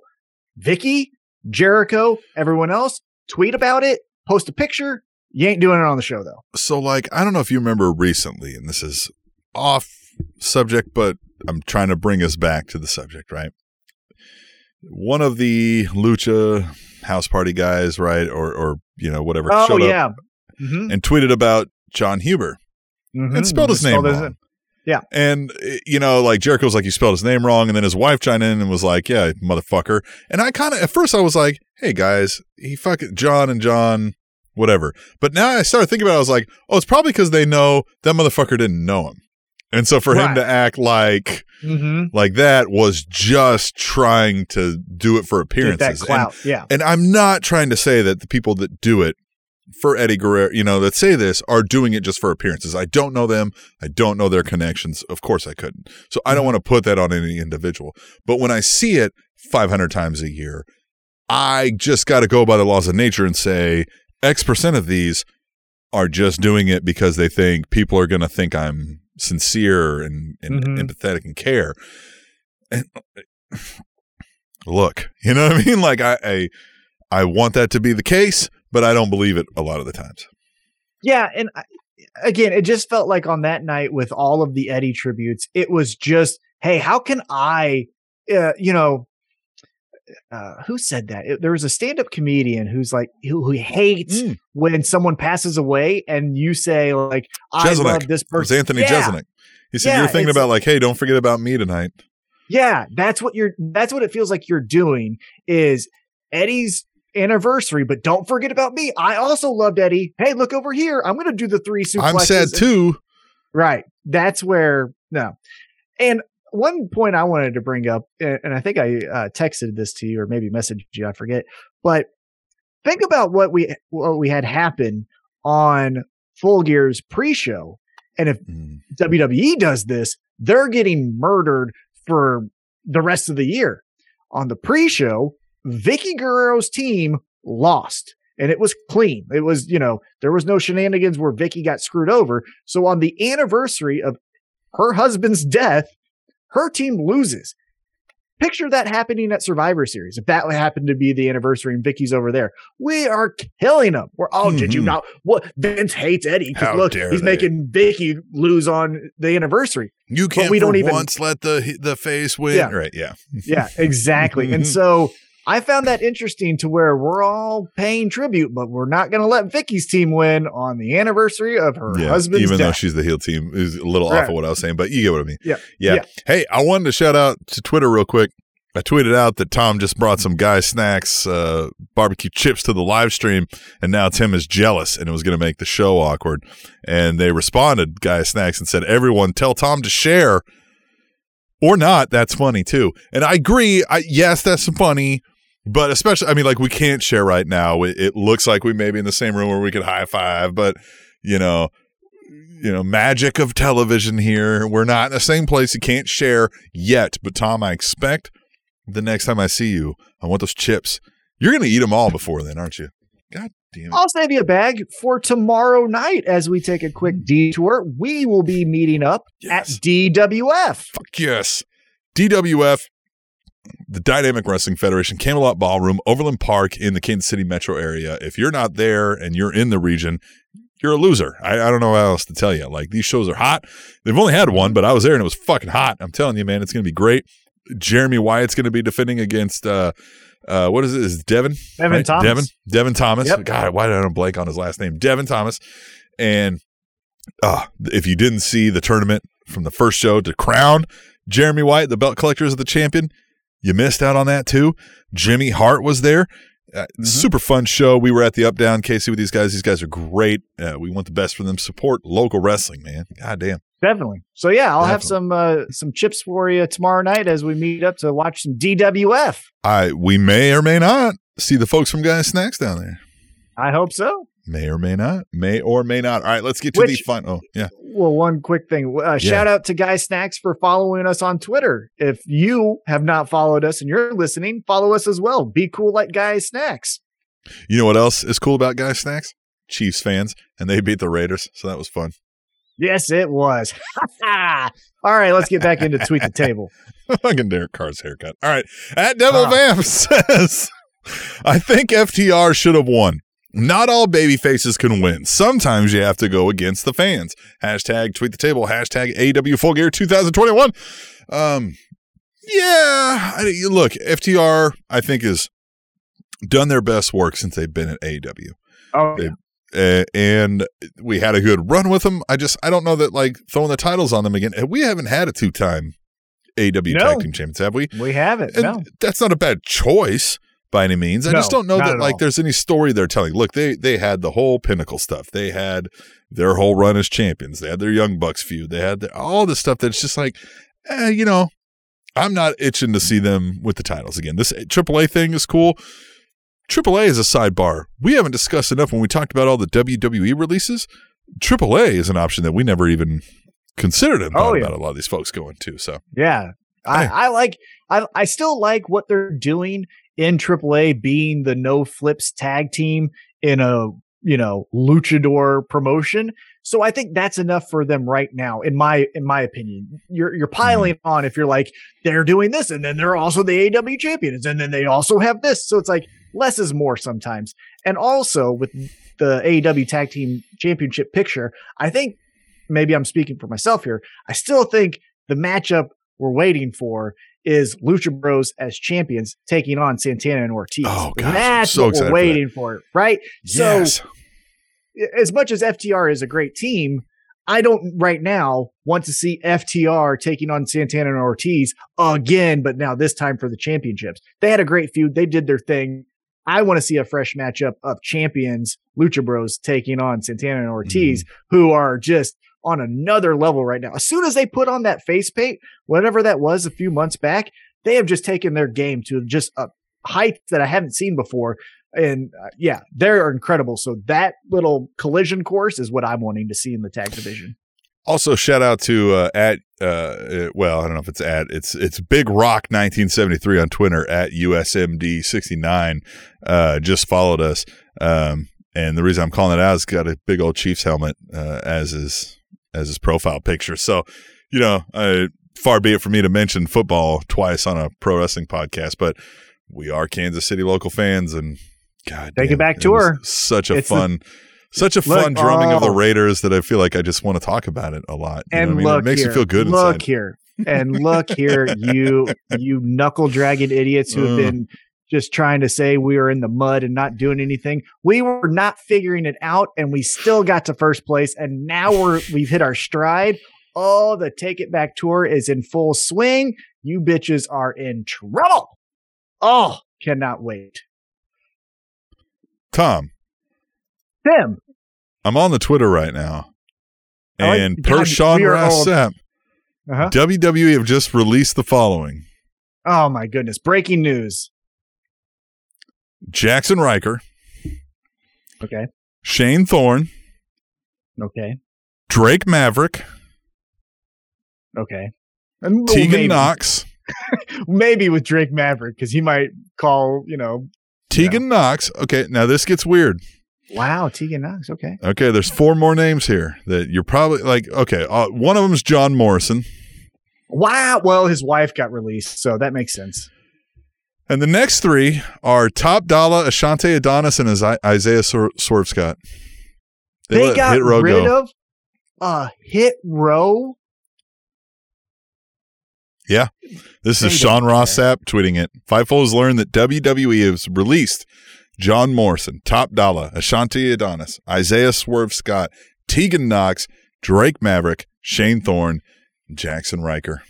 Vickie, Jericho, everyone else. Tweet about it, post a picture. You ain't doing it on the show though. So, like, I don't know if you remember recently, and this is off subject, but I'm trying to bring us back to the subject, right? One of the Lucha house party guys, right, or or you know whatever, Oh showed up yeah, Mhm. and tweeted about Jon Huber Mhm. and spelled his name Spelled his- wrong. Yeah. And, you know, like Jericho's like, you spelled his name wrong. And then his wife chimed in and was like, yeah, motherfucker. And I kind of, at first I was like, hey guys, he fucking, John and John, whatever. But now I started thinking about it. I was like, oh, it's probably because they know that motherfucker didn't know him. And so for him to act like, Mhm. like that was just trying to do it for appearances. And- clout. yeah. and I'm not trying to say that the people that do it for Eddie Guerrero, you know, that say this are doing it just for appearances. I don't know them. I don't know their connections. Of course I couldn't. So I don't want to put that on any individual. But when I see it 500 times a year, I just got to go by the laws of nature and say X percent of these are just doing it because they think people are going to think I'm sincere and, and Mhm. empathetic and care. And look, you know what I mean? Like I, I, I want that to be the case, but I don't believe it a lot of the times. Yeah, and I, again, it just felt like on that night with all of the Eddie tributes, it was just, hey, how can I, uh, you know, uh, who said that? It- there was a stand-up comedian who's like who, who hates Mm. when someone passes away, and you say like, "I Jeselnik. love this It was person." Anthony yeah, Jeselnik. He said Yeah, you're thinking about like, hey, don't forget about me tonight. Yeah, that's what you're. That's what it feels like you're doing. Is Eddie's anniversary, but don't forget about me. I also loved Eddie. Hey, look over here. I'm going to do the three suplexes. I'm sad too. Right. That's where no. And one point I wanted to bring up, and I think I uh, texted this to you or maybe messaged you, I forget. But think about what we what we had happen on Full Gear's pre-show, and if Mm. WWE does this, they're getting murdered for the rest of the year. On the pre-show, Vickie Guerrero's team lost. And it was clean. It was, you know, there was no shenanigans where Vickie got screwed over. So on the anniversary of her husband's death, her team loses. Picture that happening at Survivor Series. If that happened to be the anniversary and Vickie's over there, we are killing them. We're oh, did you Mhm. not? What Vince hates Eddie because look, he's they. making Vickie lose on the anniversary. You can't we for don't even- once let the the face win. Yeah. Right? Yeah. Yeah, exactly. and so I found that interesting to where we're all paying tribute, but we're not going to let Vickie's team win on the anniversary of her yeah. husband's Even though she's the heel team, is a little off of what I was saying, but you get what I mean. Yeah. yeah. Yeah. Hey, I wanted to shout out to Twitter real quick. I tweeted out that Tom just brought some guy snacks, uh, barbecue chips to the live stream, and now Tim is jealous and it was going to make the show awkward. And they responded, guy snacks, and said, "Everyone, tell Tom to share, or not. That's funny too." And I agree. I yes, that's funny, but especially, I mean, like we can't share right now. It, it looks like we may be in the same room where we could high five, but you know, you know, magic of television here. We're not in the same place. You can't share yet. But Tom, I expect the next time I see you, I want those chips. You're going to eat them all before then, aren't you? God damn it. I'll save you a bag for tomorrow night as we take a quick detour. We will be meeting up Yes. at DWF. Fuck yes. DWF, the Dynamic Wrestling Federation, Camelot Ballroom, Overland Park in the Kansas City metro area. If you're not there and you're in the region, you're a loser. I, I don't know how else to tell you. Like these shows are hot. They've only had one, but I was there and it was fucking hot. I'm telling you, man, it's going to be great. Jeremy Wyatt's going to be defending against uh, uh, what is it? Is it Devin? Devin right? Thomas. Devin. Devin Thomas. Yep. God, why did I blank on his last name? Devin Thomas. And uh, if you didn't see the tournament from the first show to crown Jeremy White, the belt collectors of the champion, you missed out on that too. Jimmy Hart was there. Uh, Super fun show. We were at the Up Down KC with these guys. These guys are great. Uh, we want the best for them. Support local wrestling, man. God damn. Definitely. So yeah, I'll have some uh, some chips for you tomorrow night as we meet up to watch some DWF. I we may or may not see the folks from Guys Snacks down there. I hope so. May or may not. May or may not. All right, let's get to the fun. Oh, yeah. Well, one quick thing. Uh, Shout out to Guy Snacks for following us on Twitter. If you have not followed us and you're listening, follow us as well. Be cool like Guy Snacks. You know what else is cool about Guy Snacks? Chiefs fans, and they beat the Raiders, so that was fun. Yes, it was. All right, let's get back into tweet the table. Fucking Derek Carr's haircut. All right. At Devil Ah. Vamp says, I think FTR should have won. Not all baby faces can win. Sometimes you have to go against the fans. Hashtag tweet the table. Hashtag AW Full Gear 2021. Um, yeah. I, look, FTR, I think, has done their best work since they've been at AEW Oh, They- uh, and we had a good run with them. I just I don't know that like throwing the titles on them again. We haven't had a two time AW No. tag team champions, have we? we haven't. No. that's not a bad choice by any means. I just don't know that like all. there's any story they're telling. Look, they they had the whole pinnacle stuff. They had their whole run as champions. They had their Young Bucks feud. They had their, all the stuff that's just like, eh, you know, I'm not itching to see them with the titles again. This AAA thing is cool. AAA is a sidebar. We haven't discussed enough when we talked about all the WWE releases. AAA is an option that we never even considered and Oh, thought yeah. about a lot of these folks going to. So Yeah. I, I like I I still like what they're doing in AAA being the no flips tag team in a you know luchador promotion. So I think that's enough for them right now, in my in my opinion. You're you're mm-hmm. piling on if you're like they're doing this, and then they're also the AW champions, and then they also have this. So it's like less is more sometimes. And also with the AEW tag team championship picture, I think maybe I'm speaking for myself here. I still think the matchup we're waiting for is Lucha Bros as champions taking on Santana and Ortiz. Oh, gosh, That's so what we're for waiting for, right? Yes. So as much as FTR is a great team, I don't right now want to see FTR taking on Santana and Ortiz again, but now this time for the championships. They had a great feud. They did their thing. I want to see a fresh matchup of champions, Lucha Bros taking on Santana and Ortiz, Mm-hmm. who are just on another level right now. As soon as they put on that face paint, whatever that was a few months back, they have just taken their game to just a height that I haven't seen before. And uh, yeah, they're incredible. So that little collision course is what I'm wanting to see in the tag division. Also, shout out to uh, at uh, well, I don't know if it's at it's it's Big Rock 1973 on Twitter at USMD 69. Uh, just followed us, um, and the reason I'm calling it out is got a big old Chiefs helmet uh, as his as his profile picture. So, you know, uh, far be it for me to mention football twice on a pro wrestling podcast, but we are Kansas City local fans, and God, Take it damn, back was tour. Such a It's the- fun. such a Look, fun drumming of the oh. Raiders that I feel like I just want to talk about it a lot. You know and I mean? look it makes here, you feel good Look inside. here, and look here, you you knuckle dragging idiots who have been just trying to say we were in the mud and not doing anything. We were not figuring it out, and we still got to first place. And now we're we've hit our stride. Oh, the take it back tour is in full swing. You bitches are in trouble. Oh, cannot wait. Tom, Tim, I'm on the Twitter right now, like- and per God, Sean. Ross Sapp, uh-huh. WWE have just released the following: oh my goodness, breaking news. Jaxson Ryker, Okay, Shane Thorne, okay, Drake Maverick, okay. And Tegan maybe. Knox, maybe with Drake Maverick because he might call, you know, Tegan Knox. Okay, now this gets weird. wow, Tegan Knox. Okay. Okay, there's four more names here that you're probably like. Okay, uh, one of them is John Morrison, Wow. Well, his wife got released, so that makes sense. And the next three are Top Dollar, Ashante Adonis, and Isaiah Sor- Swerve Scott. They, let got Hit Row rid go. of a hit row. Yeah. This They is Sean Ross. Sapp tweeting it. Fightful has learned that WWE has released John Morrison, Top Dollar, Ashante Adonis, Isaiah Swerve Scott, Tegan Knox, Drake Maverick, Shane Thorne, Jaxson Ryker.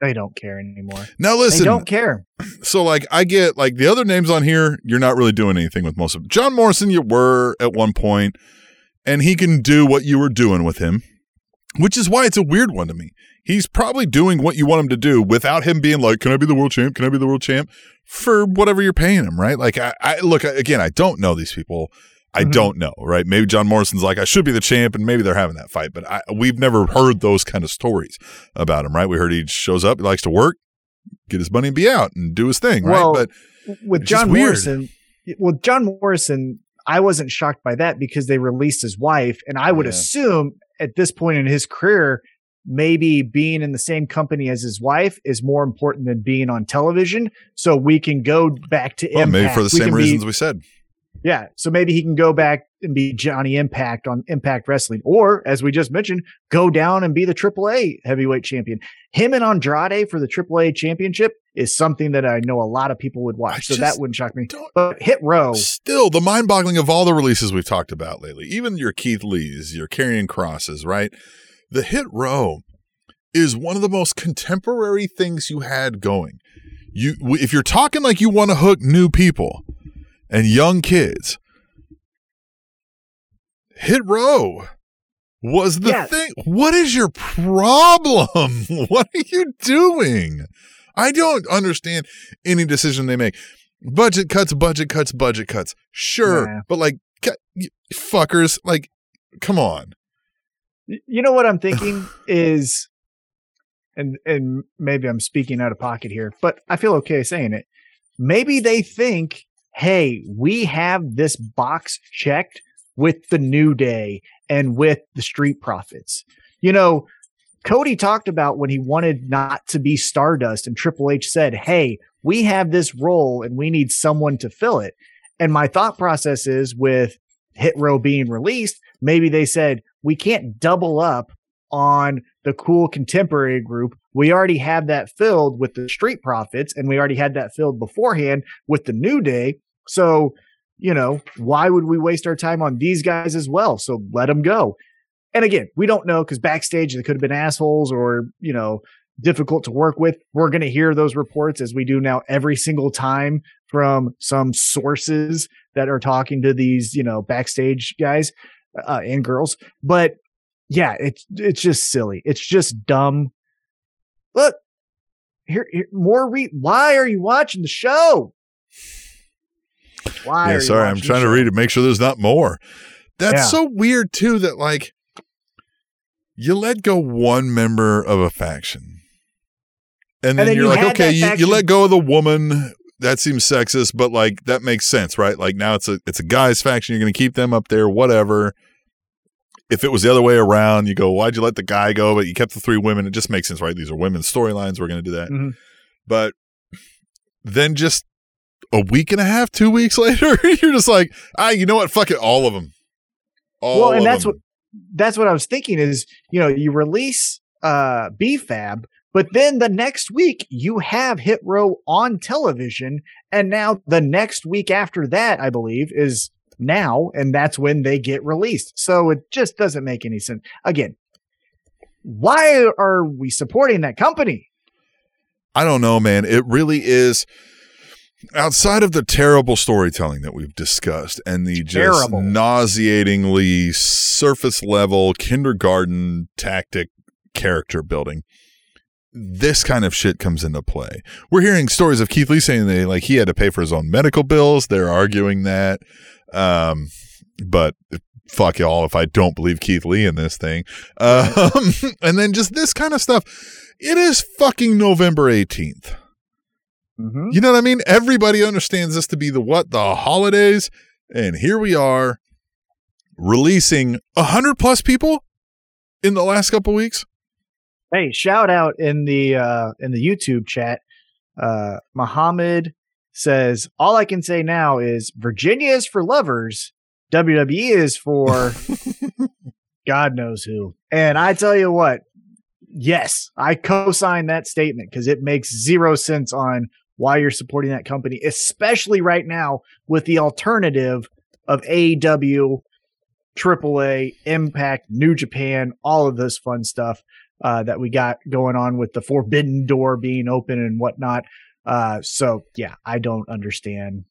They don't care anymore. Now listen, They don't care. so like I get like the other names on here, you're not really doing anything with most of them. John Morrison, you were at one point, and he can do what you were doing with him, which is why it's a weird one to me. He's probably doing what you want him to do without him being like, "Can I be the world champ? Can I be the world champ?" For whatever you're paying him, right? Like I, I look again, I don't know these people. I Mhm. don't know, right? Maybe John Morrison's like, I should be the champ, and maybe they're having that fight, but I, we've never heard those kind of stories about him, right? We heard he shows up, he likes to work, get his money, and be out, and do his thing, right? But With John weird. Morrison, well, John Morrison, I wasn't shocked by that because they released his wife, and I would Yeah. assume at this point in his career, maybe being in the same company as his wife is more important than being on television. So we can go back to well, Impact. maybe for the We same can be- reasons we said. Yeah. So maybe he can go back and be Johnny Impact on Impact Wrestling. Or, as we just mentioned, go down and be the AAA heavyweight champion. Him and Andrade for the AAA championship is something that I know a lot of people would watch. I so that wouldn't shock me. But Hit Row, Still, the mind boggling of all the releases we've talked about lately, even your Keith Lees, your Karrion Krosses, right? The Hit Row is one of the most contemporary things you had going. You, if you're talking like you want to hook new people and young kids, Hit Row was the Yeah. thing. What is your problem? What are you doing? I don't understand any decision they make. Budget cuts, budget cuts, budget cuts. Sure, but like, fuckers, like, come on. You know what I'm thinking is, and and maybe I'm speaking out of pocket here, but I feel okay saying it. Maybe they think, hey, we have this box checked with the New Day and with the Street Profits. You know, Cody talked about when he wanted not to be Stardust, and Triple H said, hey, we have this role and we need someone to fill it. And my thought process is with Hit Row being released, maybe they said, we can't double up on the cool contemporary group. We already have that filled with the Street Profits, and we already had that filled beforehand with the New Day. So, you know, why would we waste our time on these guys as well? So let them go. And again, we don't know because backstage they could have been assholes or, you know, difficult to work with. We're going to hear those reports as we do now every single time from some sources that are talking to these, you know, backstage guys uh, and girls. But yeah, it's it's just silly. It's just dumb. Look, here, here more re- why are you watching the show? Why? Yeah, sorry, I'm trying to read it, make sure there's not more. That's Yeah. so weird too. That like you let go one member of a faction, and then, then you're you like, okay, you, you let go of the woman. That seems sexist, but like that makes sense, right? Like now it's a it's a guy's faction. You're going to keep them up there, whatever. If it was the other way around, you go, why'd you let the guy go, but you kept the three women? It just makes sense, right? These are women's storylines. We're going to do that. Mhm. But then just a week and a half, two weeks later, you're just like, ah, you know what? Fuck it, all of them. All well, and of that's them. what that's what I was thinking is, you know, you release uh B-Fab, but then the next week you have Hit Row on television, and now the next week after that, I believe, is now, and that's when they get released. So it just doesn't make any sense. Again, why are we supporting that company? I don't know, man. It really is. Outside of the terrible storytelling that we've discussed and the just Terrible. nauseatingly surface level kindergarten tactic character building, this kind of shit comes into play. We're hearing stories of Keith Lee saying that like he had to pay for his own medical bills. They're arguing that. Um, but fuck y'all if I don't believe Keith Lee in this thing. Um, and then just this kind of stuff. It is fucking November 18th. Mm-hmm. You know what I mean? Everybody understands this to be the what? The holidays. And here we are releasing a hundred plus people in the last couple weeks. Hey, shout out in the uh in the YouTube chat. Uh Muhammad says, All I can say now is Virginia is for lovers, WWE is for God knows who. And I tell you what, yes, I co-sign that statement because it makes zero sense on why you're supporting that company, especially right now with the alternative of AEW, AAA, Impact, New Japan, all of this fun stuff uh, that we got going on with the Forbidden Door being open and whatnot. Uh, so yeah, I don't understand.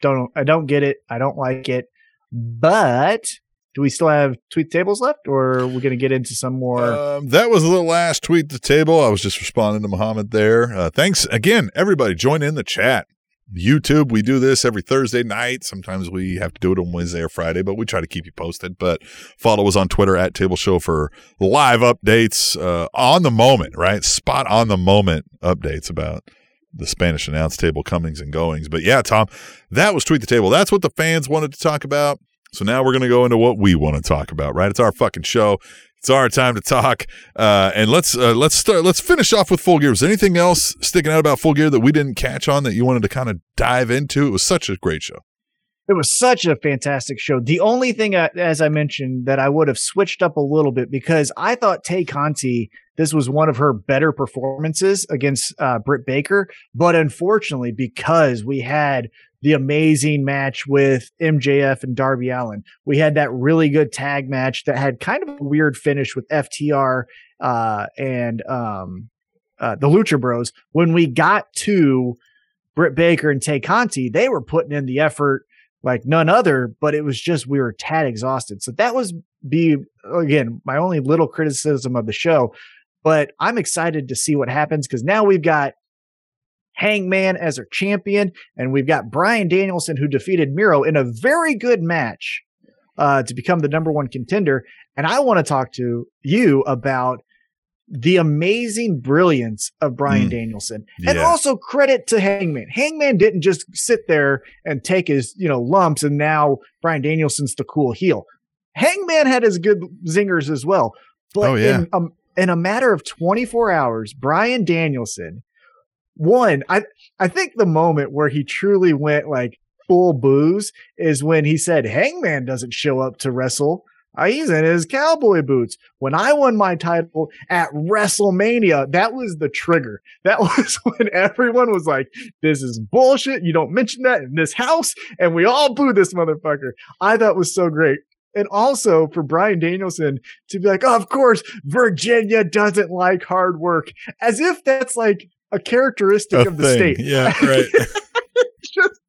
Don't I don't get it. I don't like it. But do we still have tweet tables left, or are we going to get into some more? Um, that was the last tweet the table. I was just responding to Muhammad there. Uh, thanks again, everybody. Join in the chat. YouTube, we do this every Thursday night. Sometimes we have to do it on Wednesday or Friday, but we try to keep you posted. But follow us on Twitter at Table Show for live updates uh, on the moment, right? Spot on the moment updates about the Spanish announce table comings and goings. But yeah, Tom, that was Tweet the Table. That's what the fans wanted to talk about. So now we're going to go into what we want to talk about, right? It's our fucking show. It's our time to talk, uh, and let's uh, let's start. Let's finish off with Full Gear. Was anything else sticking out about Full Gear that we didn't catch on that you wanted to kind of dive into? It was such a great show. It was such a fantastic show. The only thing, as I mentioned, that I would have switched up a little bit because I thought Tay Conti, this was one of her better performances against uh, Britt Baker. But unfortunately, because we had the amazing match with MJF and Darby Allin, we had that really good tag match that had kind of a weird finish with FTR uh, and um, uh, the Lucha Bros. When we got to Britt Baker and Tay Conti, they were putting in the effort like none other, but it was just we were tad exhausted. So that was be again my only little criticism of the show. But I'm excited to see what happens because now we've got Hangman as our champion, and we've got Bryan Danielson who defeated Miro in a very good match uh, to become the number one contender. And I want to talk to you about the amazing brilliance of Bryan Mm. Danielson. And Yeah. also credit to Hangman. Hangman didn't just sit there and take his, you know, lumps and now Bryan Danielson's the cool heel. Hangman had his good zingers as well. But Oh, yeah. in, um, in a matter of 24 hours, Bryan Danielson one, I I think the moment where he truly went like full boos is when he said Hangman doesn't show up to wrestle Uh, he's in his cowboy boots. When I won my title at WrestleMania, that was the trigger. That was when everyone was like, this is bullshit. You don't mention that in this house. And we all boo this motherfucker. I thought was so great. And also for Bryan Danielson to be like, oh, of course, Virginia doesn't like hard work, as if that's like a characteristic A of the thing. state. Yeah, right. Just,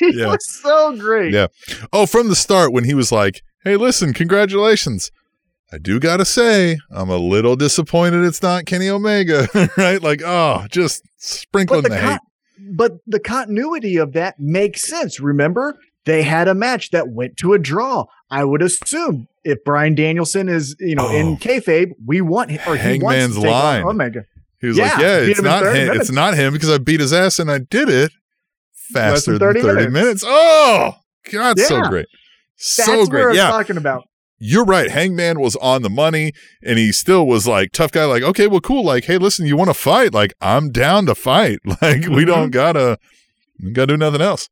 he Yeah. was so great. Yeah. Oh, from the start when he was like, "Hey, listen, congratulations." I do gotta say, I'm a little disappointed it's not Kenny Omega, right? Like, oh, just sprinkling But the, the, hate. but the continuity of that makes sense. Remember, they had a match that went to a draw. I would assume if Bryan Danielson is, you know, Oh. in kayfabe, we want him or he wants to take on line. Omega. He was Yeah, like, "Yeah, it's not him. minutes. It's not him because I beat his ass and I did it faster than than 30, 30 minutes. minutes. Oh, God, so Yeah. great, That's so what great. Yeah, talking about. you're right. Hangman was on the money, and he still was like tough guy. Like, okay, well, cool. Like, hey, listen, you want to fight? Like, I'm down to fight. Like, we Mhm. don't gotta, we gotta do nothing else.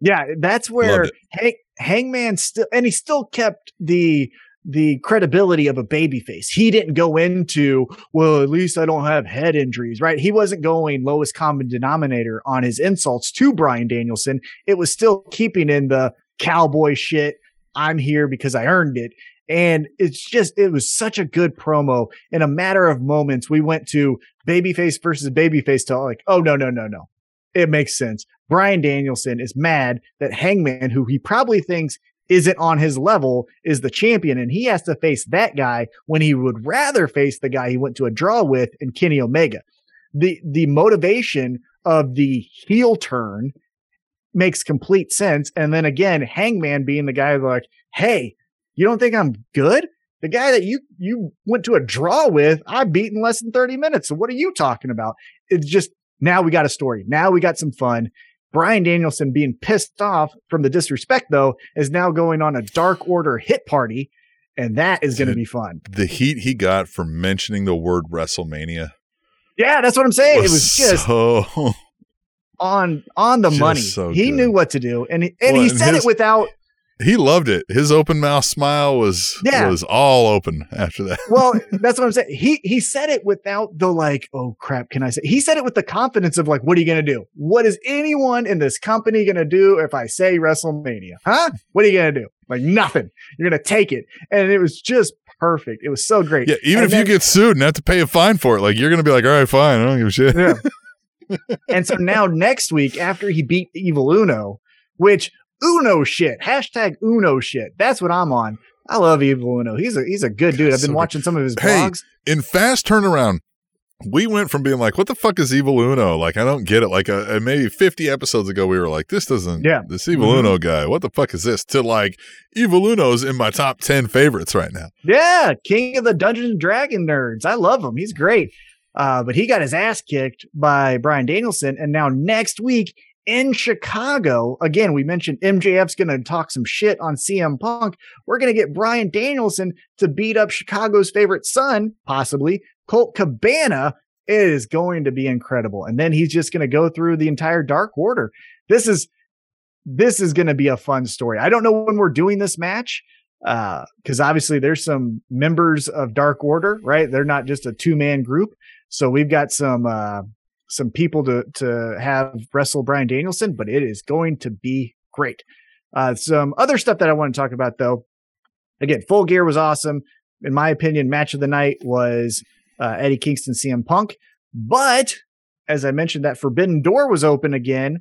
Yeah, that's where Hang, Hangman still, and he still kept the the credibility of a babyface. He didn't go into, well, at least I don't have head injuries, right? He wasn't going lowest common denominator on his insults to Bryan Danielson. It was still keeping in the cowboy shit. I'm here because I earned it. And it's just, it was such a good promo. In a matter of moments, we went to babyface versus babyface to like, oh, no, no, no, no. It makes sense. Bryan Danielson is mad that Hangman, who he probably thinks isn't on his level, is the champion, and he has to face that guy when he would rather face the guy he went to a draw with in Kenny Omega. The the motivation of the heel turn makes complete sense. And then again, Hangman being the guy like, hey, you don't think I'm good? The guy that you you went to a draw with, I beat in less than 30 minutes. So what are you talking about? It's just now we got a story. Now we got some fun. Bryan Danielson being pissed off from the disrespect, though, is now going on a Dark Order hit party, and that is going to be fun. The heat he got for mentioning the word WrestleMania Yeah, that's what I'm saying. it was just so. on on the money. so he good. knew what to do, and he, and Well, he said his- it without. He loved it. His open mouth smile was Yeah. was all open after that. Well, that's what I'm saying. He he said it without the like, oh crap, can I say? He said it with the confidence of like, what are you gonna do? What is anyone in this company gonna do if I say WrestleMania? Huh? What are you gonna do? Like nothing. You're gonna take it, and it was just perfect. It was so great. Yeah, even And if then- you get sued and have to pay a fine for it, like you're gonna be like, all right, fine, I don't give a shit. Yeah. and so now next week, after he beat Evil Uno, which Uno shit, hashtag Uno shit. That's what I'm on. I love Evil Uno. He's a he's a good dude. I've So been good. watching some of his Hey, blogs. In fast turnaround, we went from being like, "What the fuck is Evil Uno?" Like, I don't get it. Like, uh, uh, maybe 50 episodes ago, we were like, "This doesn't." Yeah. This Evil Mhm. Uno guy, what the fuck is this? To like, Evil Uno's in my top 10 favorites right now. Yeah, king of the Dungeons and Dragon nerds. I love him. He's great. Uh, but he got his ass kicked by Bryan Danielson. And now next week in Chicago, again, we mentioned MJF's going to talk some shit on CM Punk. We're going to get Bryan Danielson to beat up Chicago's favorite son, possibly Colt Cabana. It is going to be incredible. And then he's just going to go through the entire Dark Order. This is this is going to be a fun story. I don't know when we're doing this match uh, because obviously there's some members of Dark Order, right? They're not just a two man group. So we've got some uh, some people to to have wrestle Bryan Danielson, but it is going to be great. Uh, some other stuff that I want to talk about though. Again, Full Gear was awesome. In my opinion, match of the night was uh, Eddie Kingston, CM Punk. But as I mentioned, that Forbidden Door was open again.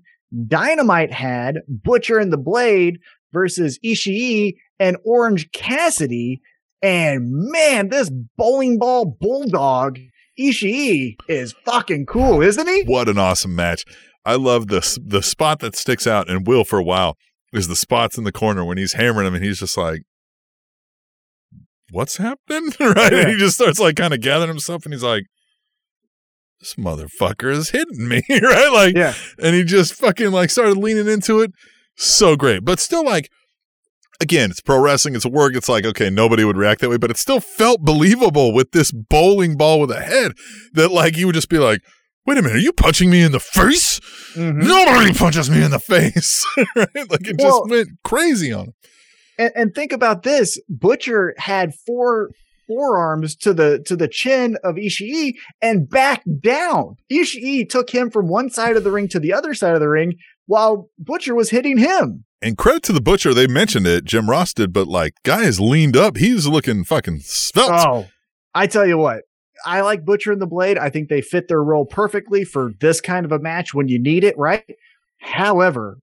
Dynamite had Butcher and the Blade versus Ishii and Orange Cassidy. And man, this bowling ball bulldog Ishii is fucking cool, isn't he? What an awesome match. I love the the spot that sticks out and will for a while is the spots in the corner when he's hammering him and he's just like what's happening? right? And he just starts like kind of gathering himself and he's like this motherfucker is hitting me, right? Like Yeah. and he just fucking like started leaning into it. So great. But still like again, it's pro wrestling, it's work. It's like, okay, nobody would react that way, but it still felt believable with this bowling ball with a head that like you would just be like, wait a minute, are you punching me in the face? Mhm. Nobody punches me in the face. right? Like it Well- just went crazy on him. And, and think about this: Butcher had four forearms to the to the chin of Ishii and backed down. Ishii took him from one side of the ring to the other side of the ring while Butcher was hitting him. And credit to the butcher, they mentioned it. Jim Ross did, but like, guy is leaned up. He's looking fucking svelte. Oh, I tell you what, I like Butcher and the Blade. I think they fit their role perfectly for this kind of a match when you need it, right? However,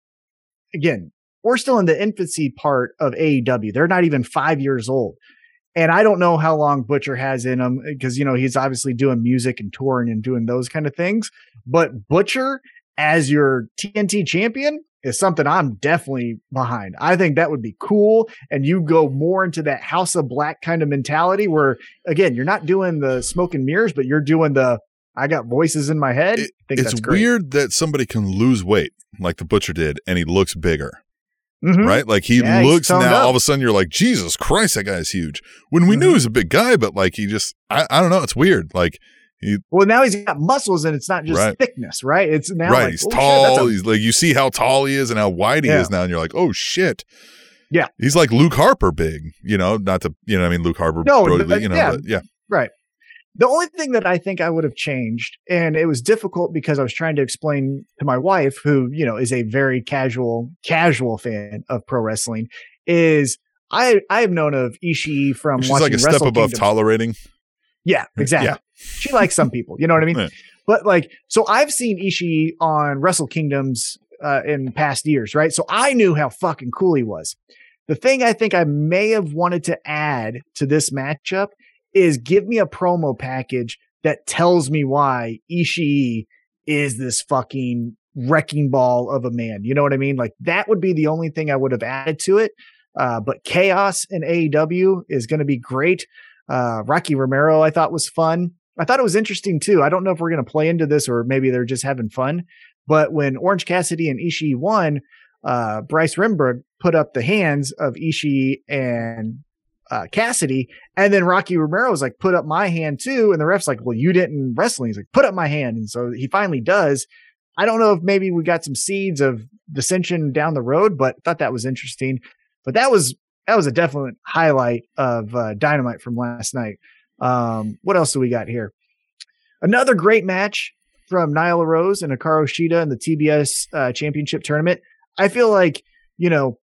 again, we're still in the infancy part of AEW. They're not even five years old. And I don't know how long Butcher has in him because, you know, he's obviously doing music and touring and doing those kind of things. But Butcher as your TNT champion is something I'm definitely behind. I think that would be cool. And you go more into that House of Black kind of mentality where, again, you're not doing the smoke and mirrors, but you're doing the I got voices in my head. It, it's weird that somebody can lose weight like the Butcher did and he looks bigger. Mm-hmm. Right? Like he yeah, looks now, up. all of a sudden you're like, Jesus Christ, that guy is huge. When we mm-hmm. knew he was a big guy, but like he just, I, I don't know, it's weird. Like, he, well, now he's got muscles and it's not just right. thickness, right? It's now right. Like, he's oh, tall. Shit, a- he's like you see how tall he is and how wide he yeah. is now, and you're like, oh shit. Yeah, he's like Luke Harper big. You know, not to you know, I mean Luke Harper. No, but, you know, yeah, yeah, right. The only thing that I think I would have changed, and it was difficult because I was trying to explain to my wife, who you know is a very casual casual fan of pro wrestling, is I I have known of Ishii from She's watching like a Wrestle step above Kingdom. tolerating. Yeah, exactly. Yeah. She likes some people, you know what I mean? Yeah. But like, so I've seen Ishii on Wrestle Kingdoms uh, in past years, right? So I knew how fucking cool he was. The thing I think I may have wanted to add to this matchup is give me a promo package that tells me why Ishii is this fucking wrecking ball of a man. You know what I mean? Like that would be the only thing I would have added to it. Uh, but chaos in AEW is going to be great. Uh, Rocky Romero, I thought was fun. I thought it was interesting too. I don't know if we're going to play into this or maybe they're just having fun. But when Orange Cassidy and Ishii won, uh, Bryce Remsburg put up the hands of Ishii and uh, Cassidy, and then Rocky Romero was like, "Put up my hand too," and the ref's like, "Well, you didn't wrestling." He's like, "Put up my hand," and so he finally does. I don't know if maybe we got some seeds of dissension down the road, but thought that was interesting. But that was that was a definite highlight of uh, Dynamite from last night. Um, what else do we got here? Another great match from Nyla Rose and Hikaru Shida in the TBS uh, Championship Tournament. I feel like you know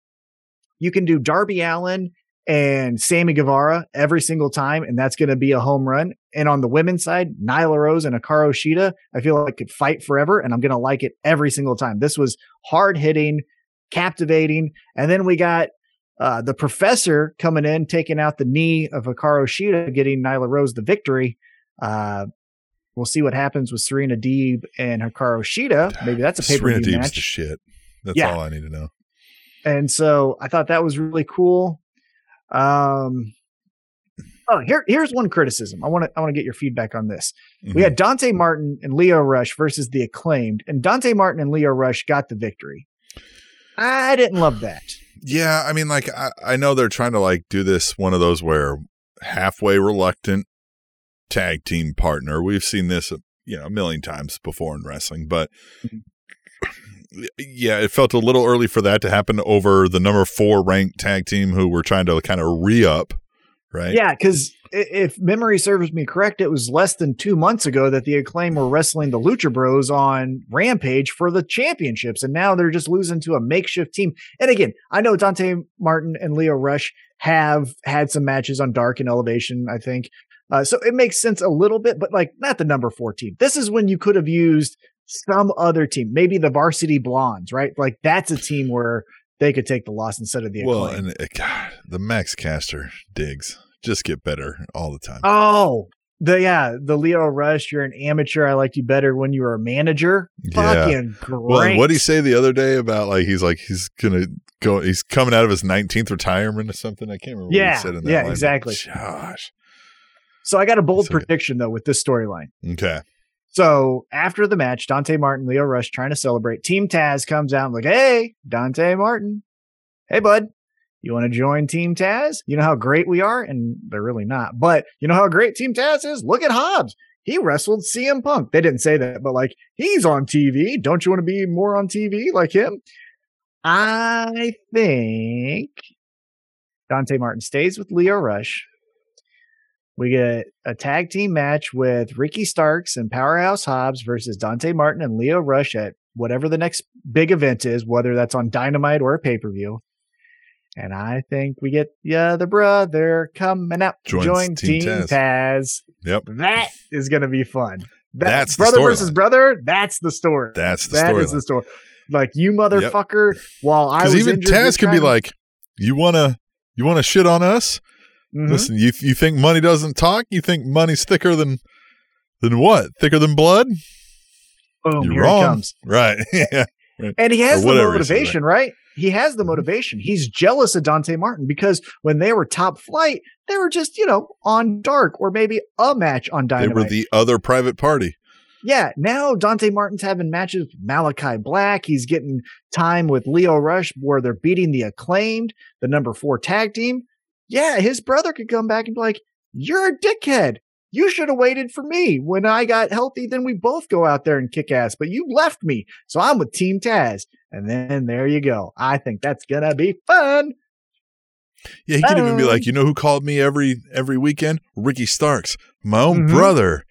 you can do Darby Allin and Sammy Guevara every single time, and that's going to be a home run. And on the women's side, Nyla Rose and Hikaru Shida, I feel like could fight forever, and I'm going to like it every single time. This was hard hitting, captivating, and then we got uh, the professor coming in, taking out the knee of Hikaru Shida, getting Nyla Rose the victory. Uh, we'll see what happens with Serena Deeb and Hikaru Shida. Maybe that's a pay per view match. The shit. That's yeah. all I need to know. And so I thought that was really cool. Um, oh, here here's one criticism. I want to I want to get your feedback on this. Mm-hmm. We had Dante Martin and Lio Rush versus the acclaimed, and Dante Martin and Lio Rush got the victory. I didn't love that. Yeah, I mean, like I, I know they're trying to like do this one of those where halfway reluctant tag team partner. We've seen this, you know, a million times before in wrestling, but mm-hmm. yeah, it felt a little early for that to happen over the number four ranked tag team who were trying to kind of re up, right? Yeah, because if memory serves me correct, it was less than two months ago that the acclaim were wrestling the Lucha Bros on Rampage for the championships, and now they're just losing to a makeshift team. And again, I know Dante Martin and Lio Rush have had some matches on Dark and Elevation, I think. Uh, so it makes sense a little bit, but like not the number four team. This is when you could have used some other team, maybe the Varsity Blondes, right? Like that's a team where they could take the loss instead of the acclaim. Well, and uh, God, the Max Caster digs just get better all the time. Oh, the yeah, the Lio Rush. You're an amateur. I liked you better when you were a manager. Yeah. Fucking great. Well, what did he say the other day about like he's like he's gonna go. He's coming out of his 19th retirement or something. I can't remember. Yeah, yeah, line, exactly. Gosh. So I got a bold prediction though with this storyline. Okay. So after the match, Dante Martin, Lio Rush trying to celebrate. Team Taz comes out and like, hey, Dante Martin, hey bud, you want to join Team Taz? You know how great we are? And they're really not. But you know how great Team Taz is? Look at Hobbs. He wrestled CM Punk. They didn't say that, but like, he's on TV. Don't you want to be more on TV like him? I think Dante Martin stays with Lio Rush. We get a tag team match with Ricky Starks and Powerhouse Hobbs versus Dante Martin and Lio Rush at whatever the next big event is, whether that's on Dynamite or a pay per view. And I think we get yeah the brother coming Joins join Team Team Taz. Taz. Yep. That is going to be fun. That- That's the brother versus brother. That's the story. That's the story. That is story. the story. Like you motherfucker. While I was Because even injured Taz could be like, "You wanna, you wanna shit on us? Mhm. Listen, you you think money doesn't talk? You think money's thicker than than what? Thicker than blood? boom, You're here wrong. it comes. Right? yeah. And he has the motivation, right? He has the motivation. He's jealous of Dante Martin because when they were top flight, they were just, you know, on dark or maybe a match on Dynamite. They were the other private party. yeah, now Dante Martin's having matches with Malakai Black. He's getting time with Lio Rush where they're beating the acclaimed, the number four tag team. Yeah, his brother could come back and be like, You're a dickhead. You should have waited for me. When I got healthy, then we both go out there and kick ass, but you left me. So I'm with Team Taz. And then there you go. I think that's going to be fun. Yeah, he could even be like, you know who called me every every weekend? Ricky Starks, my own Mhm. brother.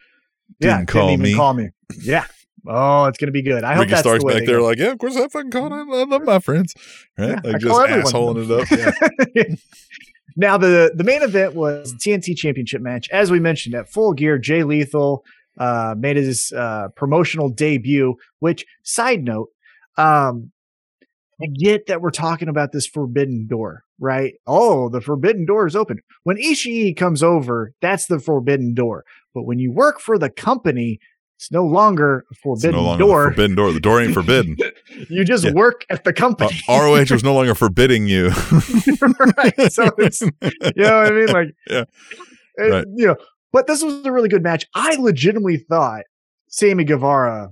yeah, Didn't call even me. call me. Yeah. Oh, it's going to be good. I hope Ricky that's Starks the way back there, go. like, yeah, of course I fucking called. I, I love my friends, right? Yeah, I like just call assholing it up. Yeah. now the the main event was TNT Championship match. As we mentioned at Full Gear, Jay Lethal uh, made his uh, promotional debut. Which side note, um, I get that we're talking about this forbidden door, right? Oh, the forbidden door is open. When Ishii comes over, that's the forbidden door. But when you work for the company, it's no longer a forbidden no longer door. the forbidden door. The door ain't forbidden. You just Yeah. work at the Uh, company. ROH was no longer forbidding you. right. So it's you know what I mean? Like, Yeah. it- Right. you know, but this was a really good match. I legitimately thought Sammy Guevara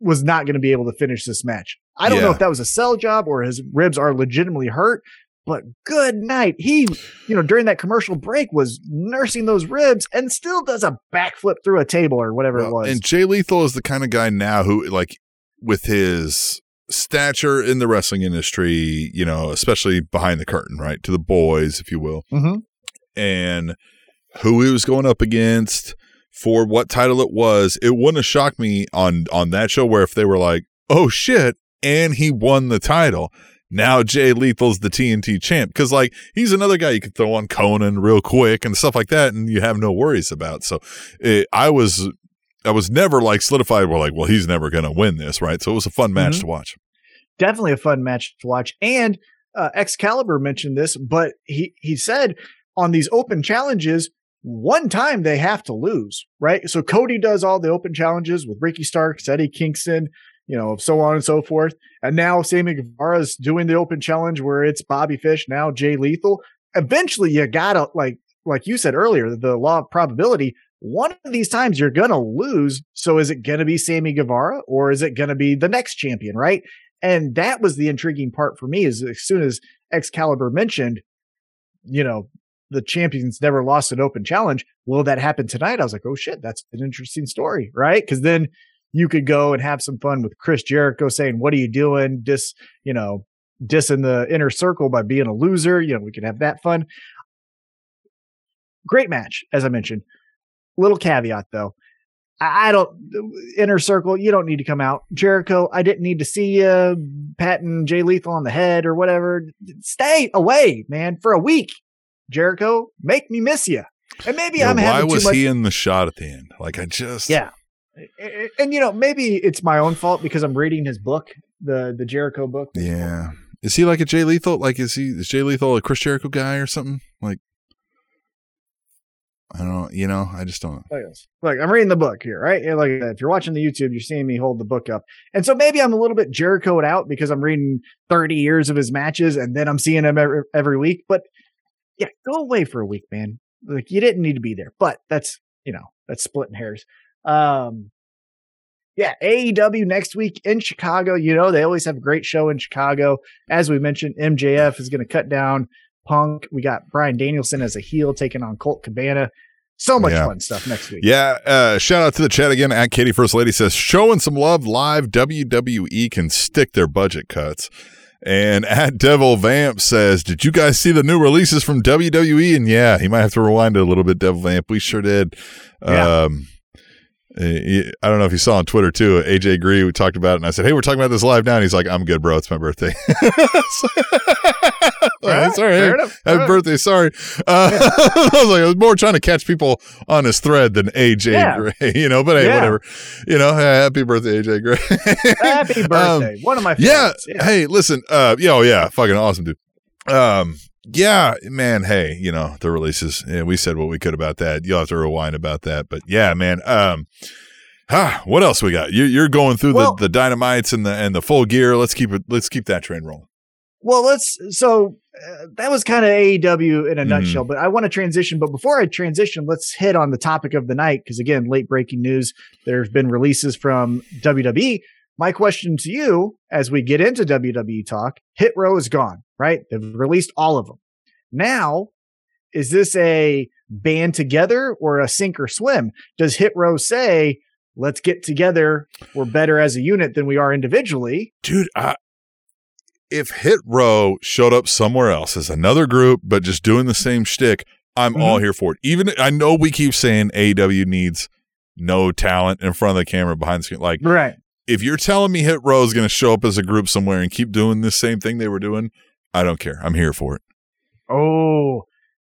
was not going to be able to finish this match. I don't know if that was a sell job or his ribs are legitimately hurt, but good night. He, you know, during that commercial break was nursing those ribs and still does a backflip through a table or whatever it was. And Jay Lethal is the kind of guy now who, like, with his stature in the wrestling industry, you know, especially behind the curtain, right, to the boys, if you will, Mhm. and who he was going up against for what title it was, it wouldn't have shocked me on on that show where if they were like, "Oh shit," and he won the title. Now Jay Lethal's the TNT champ because like he's another guy you could throw on Conan real quick and stuff like that, and you have no worries about. So it, I was I was never like solidified. Well, like well he's never gonna win this, right? So it was a fun match Mhm. to watch. definitely a fun match to watch. And uh, Excalibur mentioned this, but he he said on these open challenges, one time they have to lose, right? So Cody does all the open challenges with Ricky Starks, Eddie Kingston, you know, so on and so forth. And now Sammy Guevara's doing the open challenge where it's Bobby Fish, now Jay Lethal. Eventually, you gotta like like you said earlier, the law of probability. One of these times you're gonna lose. So is it gonna be Sammy Guevara or is it gonna be the next champion, right? And that was the intriguing part for me is as soon as Excalibur mentioned, you know, the champions never lost an open challenge. Will that happen tonight? I was like, oh shit, that's an interesting story, right? Because then you could go and have some fun with Chris Jericho saying, What are you doing? Dis, you know, dissing the inner circle by being a loser. You know, we could have that fun. Great match, as I mentioned. Little caveat though. I don't uh, inner circle. You don't need to come out, Jericho. I didn't need to see you patting Jay Lethal on the head or whatever. Stay away, man, for a week. Jericho, make me miss you. And maybe Yeah, I'm why having was too much. he in the shot at the end? Like I just yeah, and, and, you know maybe it's my own fault because I'm reading his book, the the Jericho book. Yeah. Is he like a Jay Lethal? Like, is he is Jay Lethal a Chris Jericho guy or something? Like, I don't know. You know, I just don't. Look at this. I'm reading the book here, right? Like if you're watching the YouTube, you're seeing me hold the book up, and so maybe I'm a little bit Jerichoed out because I'm reading 30 years of his matches, and then I'm seeing him every, every week. But yeah, go away for a week, man. Like you didn't need to be there, but that's you know that's splitting hairs. Um, yeah, AEW next week in Chicago. You know they always have a great show in Chicago. As we mentioned, MJF is going to cut down Punk. We got Bryan Danielson as a heel taking on Colt Cabana. So much Yeah. fun stuff next week. Yeah. Uh, shout out to the chat again. At Katie First Lady says, showing some love live. WWE can stick their budget cuts. And at Devil Vamp says, Did you guys see the new releases from WWE? And yeah, he might have to rewind it a little bit, Devil Vamp. We sure did. Yeah. Um, I don't know if you saw on Twitter too. AJ Gray, we talked about it, and I said, "Hey, we're talking about this live now." And he's like, "I'm good, bro. It's my birthday." Alright, sorry, hey, happy Alright. birthday. Sorry. Uh, I was like, I was more trying to catch people on his thread than AJ Yeah. Gray, you know. But hey, Yeah. whatever. You know, happy birthday, AJ Gray. Happy Um, birthday. One of my yeah, favorites. Hey, listen. Uh, yeah, oh yeah, fucking awesome, dude. Um, yeah, man. Hey, you know the releases. Yeah, we said what we could about that. You'll have to rewind about that, but yeah, man. Um, ah, what else we got? You, you're going through Well- the the dynamites and the and the full gear. Let's keep it. Let's keep that train rolling. Well, let's. So uh, that was kind of AEW in a Mhm. nutshell. But I want to transition. But before I transition, let's hit on the topic of the night because again, late breaking news. There's been releases from WWE. My question to you, as we get into WWE talk, Hit Row is gone. Right? They've released all of them. Now, is this a band together or a sink or swim? Does Hit Row say? Let's get together. We're better as a unit than we are individually. dude. I, if Hit Row showed up somewhere else as another group, but just doing the same shtick, I'm mm-hmm. all here for it. Even I know we keep saying AW needs no talent in front of the camera behind the screen. Like Right. If you're telling me Hit Row is going to show up as a group somewhere and keep doing the same thing they were doing, I don't care. I'm here for it. Oh,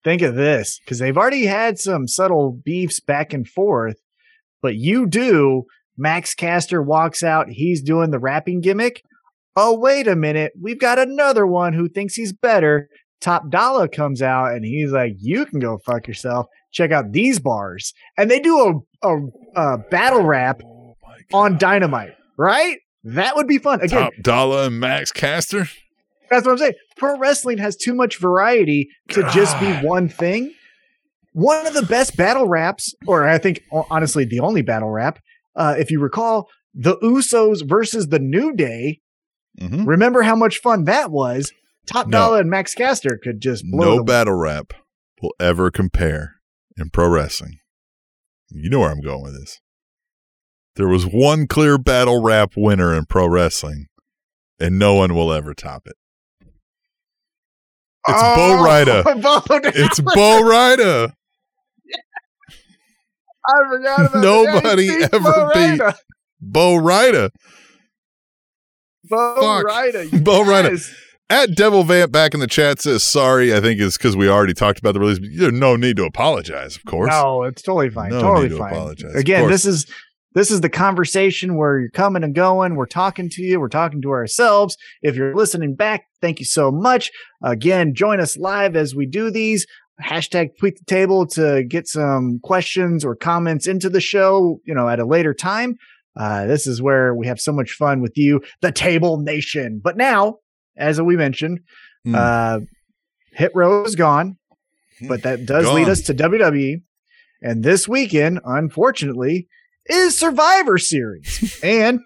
think of this because they've already had some subtle beefs back and forth, but you do. Max Caster walks out. He's doing the rapping gimmick. Oh, wait a minute. We've got another one who thinks he's better. Top Dollar comes out and he's like, You can go fuck yourself. Check out these bars. And they do a, a, a battle rap Oh on Dynamite, right? That would be fun. Again, Top Dollar and Max Caster. that's what I'm saying. Pro wrestling has too much variety to just be one thing. One of the best battle raps, or I think honestly the only battle rap, uh, if you recall, the Usos versus the New Day. Mhm. Remember how much fun that was? Top No. Dollar and Max Caster could just blow No them. battle rap will ever compare in pro wrestling. You know where I'm going with this. There was one clear battle rap winner in pro wrestling, and no one will ever top it. It's Bo oh, Rida. Bo It's Bo Rida. I forgot about Nobody that. Yeah, ever Bo beat Rida. Bo Rida. Bo Fuck. Rida. Bo Rida. At Devil Vamp back in the chat says sorry. I think it's because we already talked about the release. But there's no need to apologize, of course. No, it's totally fine. No totally need to fine. apologize. Again, this is this is the conversation where you're coming and going. We're talking to you. We're talking to ourselves. If you're listening back, thank you so much. Again, join us live as we do these. Hashtag tweet the table to get some questions or comments into the show, you know, at a later time. Uh, this is where we have so much fun with you, the Table Nation. But now, as we mentioned, Hmm. uh, Hit Row is gone, but that does lead us to WWE. And this weekend, unfortunately, is Survivor Series. and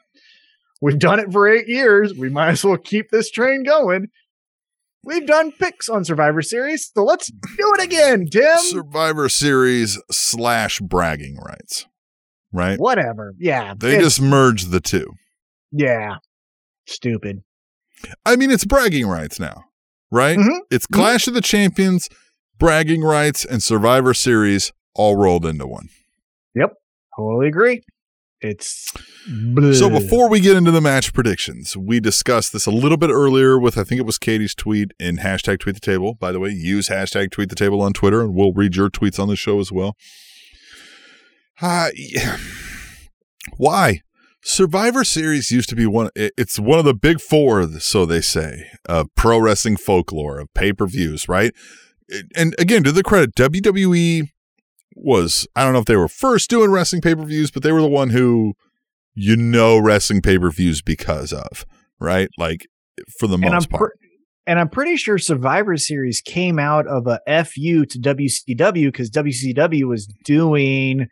we've done it for eight years. We might as well keep this train going. We've done picks on Survivor Series, so let's do it again, Tim. Survivor Series slash bragging rights, right? Whatever. Yeah. They just merged the two. yeah. Stupid. I mean, it's bragging rights now, right? Mhm. It's Clash of the Champions, bragging rights, and Survivor Series all rolled into one. Totally agree. It's So before we get into the match predictions, we discussed this a little bit earlier with I think it was Katie's tweet in hashtag tweet the table. By the way, use hashtag tweet the table on Twitter and we'll read your tweets on the show as well. Uh, yeah. Why? Survivor Series used to be one it's one of the big four, so they say, of pro wrestling folklore, of pay-per-views, right? And again, to the credit, WWE was I don't know if they were first doing wrestling pay-per-views, but they were the one who you know wrestling pay-per-views because of, right? Like for the and I'm most part. pre- and I'm pretty sure Survivor Series came out of a FU to WCW because WCW was doing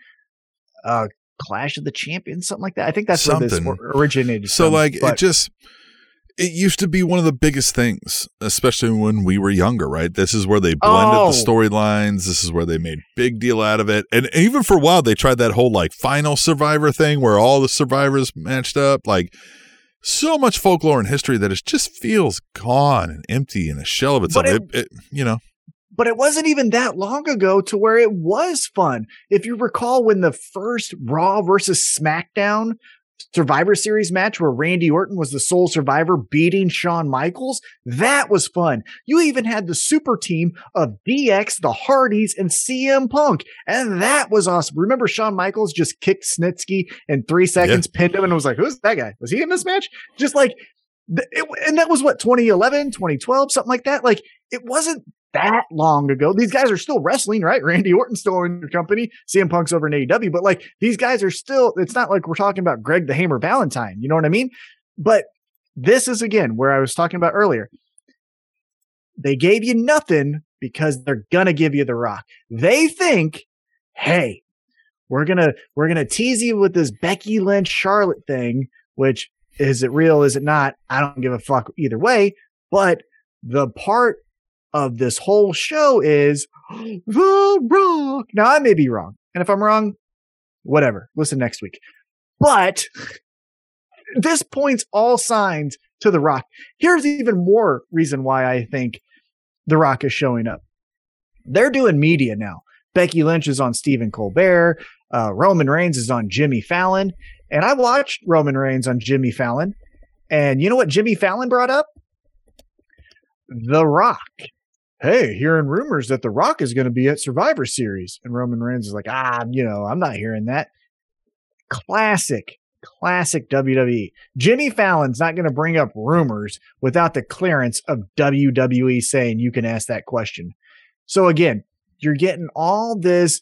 uh Clash of the Champions, something like that. I think that's where this Something. originated. So from, like it just it used to be one of the biggest things, especially when we were younger, right? This is where they blended Oh. the storylines. This is where they made big deal out of it. And even for a while they tried that whole like final survivor thing where all the survivors matched up. Like so much folklore and history that it just feels gone and empty and a shell of itself. It, it- it, you know, but it wasn't even that long ago to where it was fun. If you recall when the first Raw versus SmackDown Survivor Series match where Randy Orton was the sole survivor beating Shawn Michaels, that was fun. You even had the super team of DX, the Hardys, and CM Punk, and that was awesome. Remember Shawn Michaels just kicked Snitsky in three seconds, pinned him, and was like, "Who's that guy? Was he in this match?" Just like, it, and that was what 2011, 2012, something like that. Like, it wasn't that long ago. These guys are still wrestling, right? Randy Orton's still in your company. CM Punk's over in AEW, but like these guys are still, it's not like we're talking about Greg the Hammer Valentine. You know what I mean? But this is again where I was talking about earlier. They gave you nothing because they're gonna give you the rock. They think, hey, we're gonna we're gonna tease you with this Becky Lynch Charlotte thing, which is it real? Is it not? I don't give a fuck either way. But the part of this whole show is the rock. Now I may be wrong. And if I'm wrong, whatever. Listen next week. But this points all signs to the rock. Here's even more reason why I think the rock is showing up. They're doing media now. Becky Lynch is on Stephen Colbert. Uh, Roman Reigns is on Jimmy Fallon. And I watched Roman Reigns on Jimmy Fallon. And you know what Jimmy Fallon brought up? The Rock. Hey, hearing rumors that The Rock is going to be at Survivor Series. And Roman Reigns is like, ah, you know, I'm not hearing that. Classic, classic WWE. Jimmy Fallon's not going to bring up rumors without the clearance of WWE saying you can ask that question. So again, you're getting all this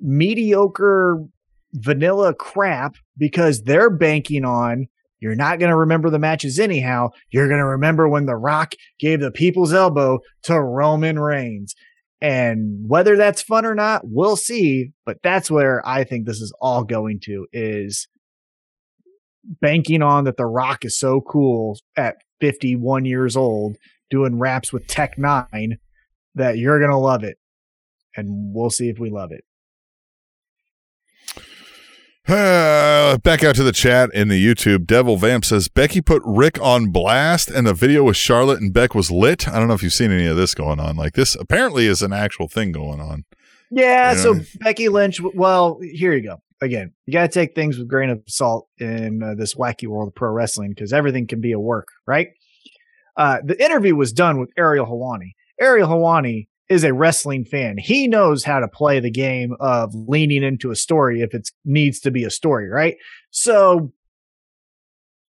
mediocre vanilla crap because they're banking on you're not going to remember the matches anyhow. You're going to remember when The Rock gave the people's elbow to Roman Reigns. And whether that's fun or not, we'll see. But that's where I think this is all going to is banking on that The Rock is so cool at 51 years old doing raps with Tech N9ne that you're going to love it. And we'll see if we love it. Uh, back out to the chat in the YouTube. Devil Vamp says Becky put Rick on blast, and the video with Charlotte and Beck was lit. I don't know if you've seen any of this going on. Like this apparently is an actual thing going on. Yeah, You so? Becky Lynch. Well, here you go. Again, you got to take things with a grain of salt in uh, this wacky world of pro wrestling because everything can be a work, right? Uh, the interview was done with Ariel Helwani. Ariel Helwani is a wrestling fan. He knows how to play the game of leaning into a story if it needs to be a story, right? So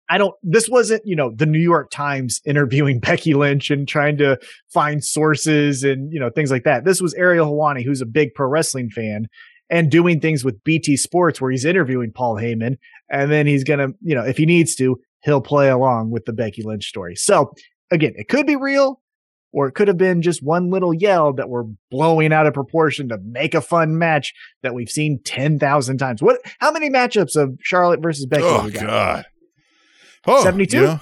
I don't, this wasn't, you know, the New York Times interviewing Becky Lynch and trying to find sources and, you know, things like that. This was Ariel Helwani, who's a big pro wrestling fan and doing things with BT Sports where he's interviewing Paul Heyman. And then he's going to, you know, if he needs to, he'll play along with the Becky Lynch story. So again, it could be real or it could have been just one little yell that we're blowing out of proportion to make a fun match that we've seen 10,000 times. What, how many matchups of Charlotte versus Becky? oh? God. Oh, 72? you know,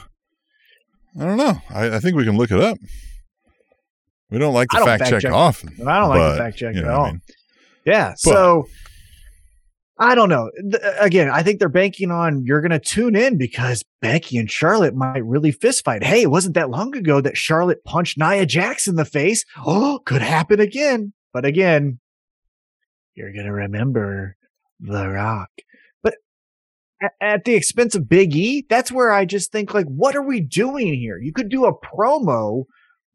I don't know. I, I think we can look it up. We don't like to don't fact, fact check, check. often. I don't like but, to fact check you at know what all. I mean? Yeah. so I don't know. Again, I think they're banking on you're going to tune in because Becky and Charlotte might really fist fight. Hey, it wasn't that long ago that Charlotte punched Nia Jax in the face. Oh, could happen again. But again, you're going to remember The Rock. But at the expense of Big E, that's where I just think, like, what are we doing here? You could do a promo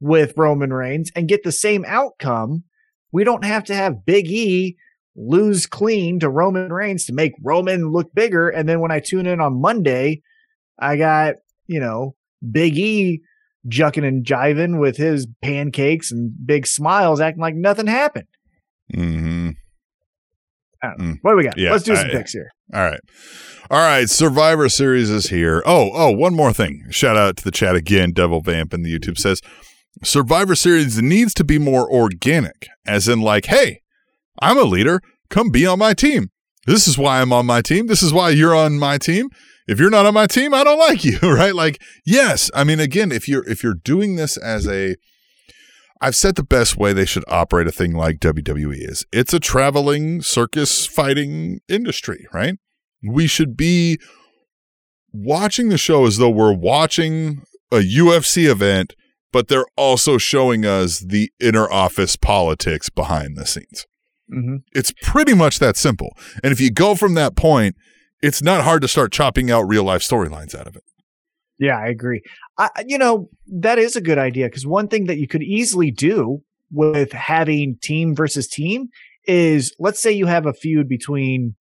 with Roman Reigns and get the same outcome. We don't have to have Big E lose clean to Roman Reigns to make Roman look bigger. And then when I tune in on Monday, I got, you know, Big E jucking and jiving with his pancakes and big smiles, acting like nothing happened. Mm-hmm. What do we got? Yeah, Let's do some I- picks here. All right. All right. Survivor Series is here. Oh, oh, one more thing. Shout out to the chat again. Devil Vamp in the YouTube says Survivor Series needs to be more organic, as in, like, hey, I'm a leader. Come be on my team. This is why I'm on my team. This is why you're on my team. If you're not on my team, I don't like you, right? Like, yes. I mean, again, if you're if you're doing this as a I've said the best way they should operate a thing like WWE is it's a traveling circus fighting industry, right? We should be watching the show as though we're watching a UFC event, but they're also showing us the inner office politics behind the scenes. Hmm It's pretty much that simple. And if you go from that point, it's not hard to start chopping out real life storylines out of it. Yeah, I agree. I, you know, that is a good idea because one thing that you could easily do with having team versus team is let's say you have a feud between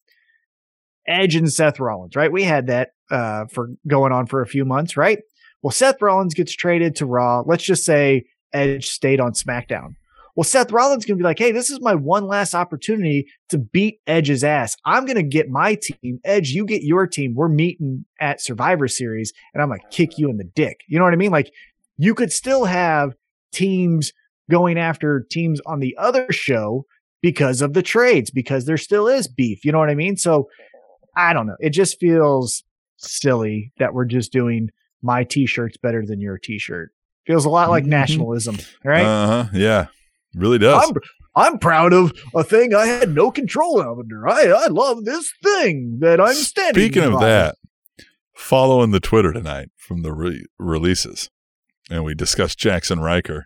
Edge and Seth Rollins, right? We had that uh, for going on for a few months, right? Well, Seth Rollins gets traded to Raw. Let's just say Edge stayed on SmackDown. Well, Seth Rollins can be like, hey, this is my one last opportunity to beat Edge's ass. I'm going to get my team. Edge, you get your team. We're meeting at Survivor Series, and I'm going to kick you in the dick. You know what I mean? Like, you could still have teams going after teams on the other show because of the trades, because there still is beef. You know what I mean? So, I don't know. It just feels silly that we're just doing my t shirt's better than your t shirt. Feels a lot like Mhm. nationalism, right? Uh huh. Yeah. Really does. I'm I'm proud of a thing I had no control over. I I love this thing that I'm standing. Speaking of that, following the Twitter tonight from the re- releases, and we discussed Jackson Riker.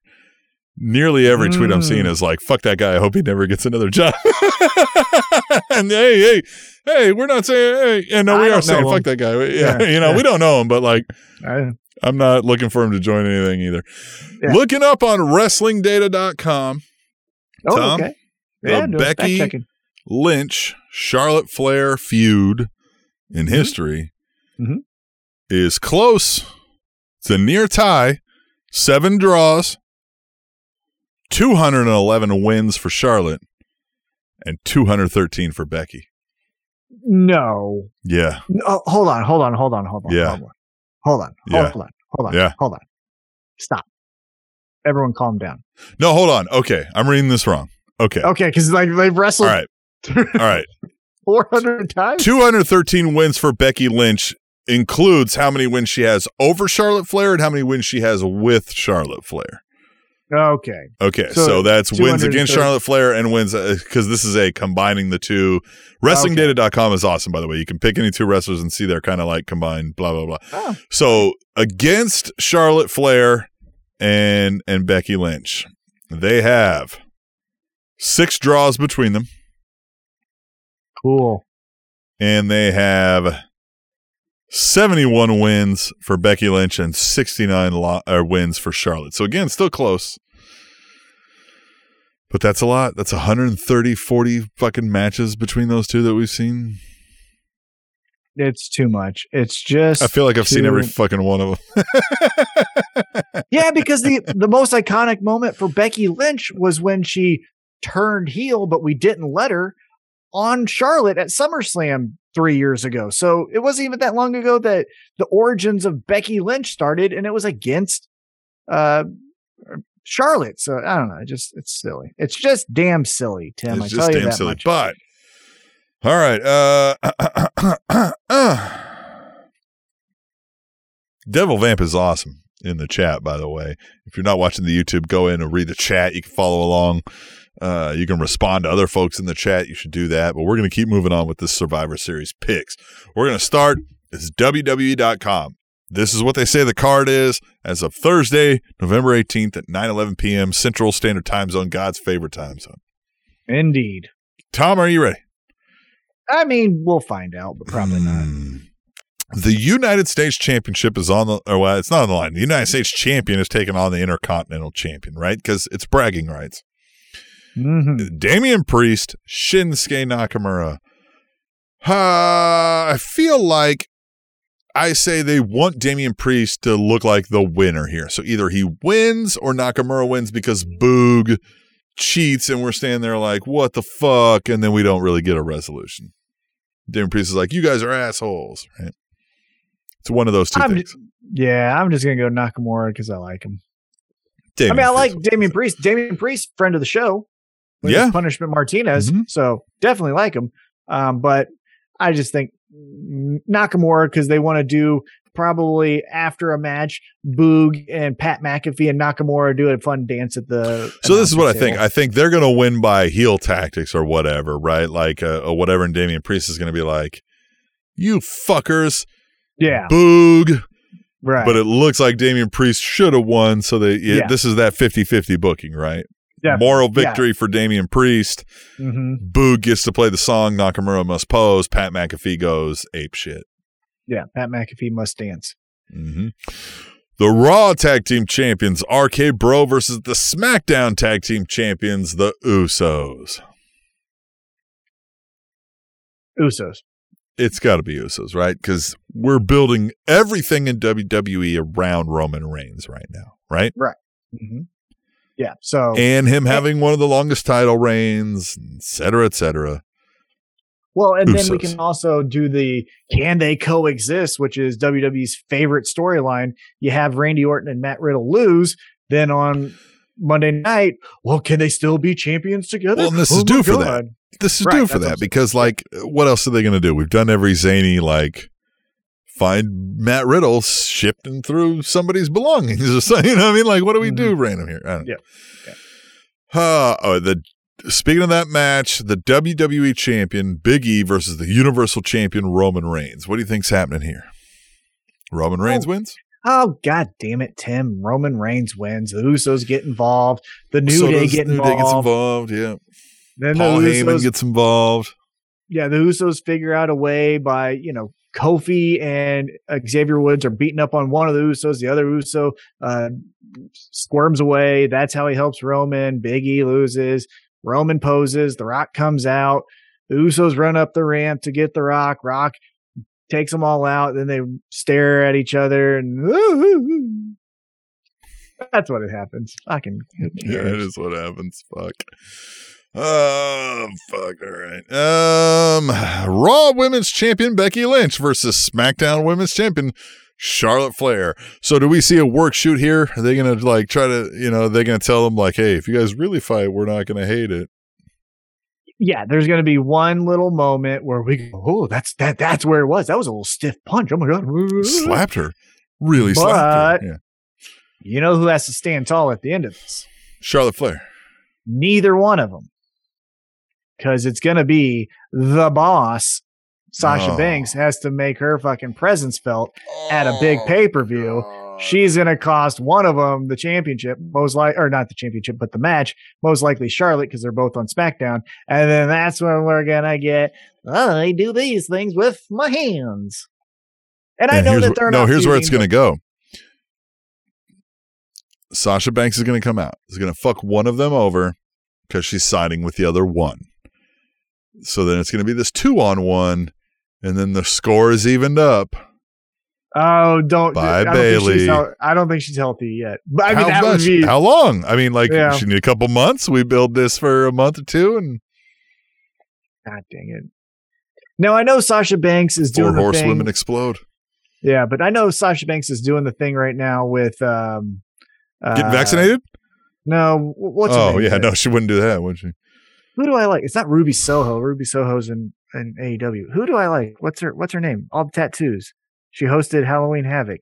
Nearly every tweet I'm seeing Mm. is like, "Fuck that guy! I hope he never gets another job." and hey, hey, hey, we're not saying, hey, yeah, no, I we are saying, know "Fuck him. that guy." Yeah, Yeah, you know, yeah. we don't know him, but like, I- I'm not looking for him to join anything either. Yeah. Looking up on WrestlingData.com, oh, Tom, okay. Yeah, Becky- Lynch Charlotte Flair feud in Mhm. history Mhm. is close. It's a near tie, seven draws, 211 wins for Charlotte, and 213 for Becky. No. Yeah. no. Hold on. Hold on. Hold on. Hold on. Yeah. Hold on. Hold on. Yeah. Hold on. Hold on. Yeah. Hold on. Stop. Everyone, calm down. No, hold on. Okay. I'm reading this wrong. Okay. Okay, because like they've wrestled right. All right. 400 times. 213 wins for Becky Lynch includes how many wins she has over Charlotte Flair and how many wins she has with Charlotte Flair. Okay. Okay, so, So, that's wins against Charlotte Flair and wins uh, because this is a combining the two. WrestlingData.com is awesome, by the way. You can pick any two wrestlers and see they're kind of like combined, blah, blah, blah. Oh. So against Charlotte Flair and and Becky Lynch, they have six draws between them, Cool. and they have 71 wins for Becky Lynch and 69 lo- uh, wins for Charlotte. So again, still close. But that's a lot. That's 130, 40 fucking matches between those two that we've seen. It's too much. It's just I feel like I've seen every fucking one of them. yeah, because the the most iconic moment for Becky Lynch was when she turned heel, but we didn't let her on Charlotte at SummerSlam three years ago. So it wasn't even that long ago that the origins of Becky Lynch started, and it was against uh Charlotte. So I don't know. It just it's silly. It's just damn silly, Tim. it's I just tell you damn that silly. much. But all right, uh, Devil Vamp is awesome in the chat. By the way, if you're not watching the YouTube, go in and read the chat. You can follow along. Uh, you can respond to other folks in the chat. You should do that. But we're going to keep moving on with this Survivor Series picks. We're going to start. It's WWE.com. This is what they say the card is as of Thursday, November 18th at 9 11 p.m. Central Standard Time Zone, God's favorite time zone. Indeed. Tom, are you ready? I mean, we'll find out, but probably not. Hmm. The United States Championship is on the, or well, it's not on the line. The United States Champion is taking on the Intercontinental Champion, right? Because it's bragging rights. Mhm. Damian Priest, Shinsuke Nakamura. Uh, I feel like I say they want Damian Priest to look like the winner here. So either he wins or Nakamura wins because Boog cheats and we're standing there like, what the fuck? And then we don't really get a resolution. Damian Priest is like, you guys are assholes, right? It's one of those 2 I'm things. Yeah, I'm just gonna go Nakamura because I like him. Damian I mean, I like. Damian Priest. Damian Priest, friend of the show. With Yeah. Punishment Martinez. Mhm. So definitely like him. Um, but I just think Nakamura because they want to do probably after a match, Boog and Pat McAfee and Nakamura do a fun dance at the. So this is what I think. I think they're going to win by heel tactics or whatever, right? Like uh, or whatever. And Damian Priest is going to be like, "You fuckers, Yeah, Boog. right. But it looks like Damian Priest should have won. So they, yeah, Yeah. this is that 50 50 booking, right? Moral Yeah. victory for Damian Priest. hmm Boog gets to play the song Nakamura must pose. Pat McAfee goes ape shit. Yeah, Pat McAfee must dance. hmm The Raw Tag Team Champions, RK Bro versus the SmackDown Tag Team Champions, the Usos. Usos. It's got to be Usos, right? Because we're building everything in WWE around Roman Reigns right now, right? right? hmm Yeah. So And him eh having one of the longest title reigns, et cetera, et cetera. Well, and then we can also do the can they coexist, which is WWE's favorite storyline. You have Randy Orton and Matt Riddle lose, then on Monday night, well, can they still be champions together? Well, this Oh is due for that. This is Right, due for that because, like, what else are they going to do? We've done every zany, like, find Matt Riddle shifting through somebody's belongings or something. You know what I mean? Like, what do we do random here? I don't know. Mm-hmm. Yeah. Uh, oh, the speaking of that match, the WWE champion Big E versus the Universal champion Roman Reigns. What do you think's happening here? Roman Reigns Oh, wins. Oh God damn it, Tim! Roman Reigns wins. The Usos get involved. The New So Day get New involved. Day gets involved. Yeah, Then Paul the Heyman Usos, gets involved. yeah, the Usos figure out a way by you know Kofi and Xavier Woods are beating up on one of the Usos. The other Uso uh, squirms away. That's how he helps Roman. Big E loses. Roman poses. The Rock comes out. The Usos run up the ramp to get the Rock. Rock takes them all out. Then they stare at each other and. That's what it happens. Fucking Yeah, that is what happens. Fuck. Oh, fuck. All right. Um, Raw Women's Champion Becky Lynch versus SmackDown Women's Champion Charlotte Flair. So, do we see a work shoot here? Are they gonna like try to, you know, they're gonna tell them like, hey, if you guys really fight, we're not gonna hate it. yeah, there's going to be one little moment where we go, oh, that's that. That's where it was. That was a little stiff punch. Oh my god! Slapped her, really slapped her. Yeah. You know who has to stand tall at the end of this? Charlotte Flair. Neither one of them, because it's going to be the boss. Sasha Oh. Banks has to make her fucking presence felt at a big Oh, pay per view. She's going to cost one of them the championship, most like, or not the championship, but the match, most likely Charlotte, because they're both on SmackDown. And then that's when we're going to get, I do these things with my hands. And I know that they're no. Here's where it's going to go. Sasha Banks is going to come out. Is going to fuck one of them over because she's siding with the other one. So then it's going to be this two on one, and then the score is evened up. Oh, don't. Bye, I don't think she's Bayley. I don't think she's healthy yet. But I mean, how much? be. How long? I mean, like Yeah. she need a couple months. We build this for a month or two, and God dang it. Now I know Sasha Banks is doing the horsewomen thing. explode. Yeah, but I know Sasha Banks is doing the thing right now with um, Getting uh, vaccinated? No, wh- what's oh yeah, no, she wouldn't do that, would she? Who do I like? It's not Ruby Soho. Ruby Soho's in, in AEW. Who do I like? What's her What's her name? All the tattoos. She hosted Halloween Havoc.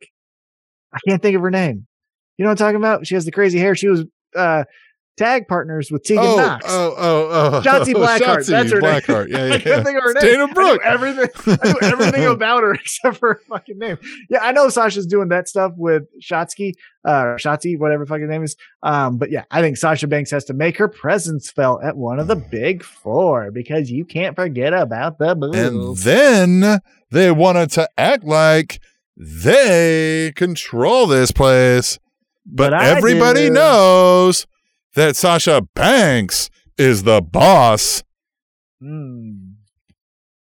I can't think of her name. You know what I'm talking about? She has the crazy hair. She was uh, tag partners with Tegan oh, Nox. oh, oh, oh, Shotzi Blackheart. Shotzi That's her name. Blackheart. Yeah, I can't think of her name. Dana I know everything. I know everything about her except for her fucking name. Yeah, I know Sasha's doing that stuff with Shotsky, uh, Shotzi, whatever fucking name is. Um, but yeah, I think Sasha Banks has to make her presence felt at one of the big four because you can't forget about the And then they wanted to act like they control this place. But, But everybody knows that Sasha Banks is the boss. Hmm.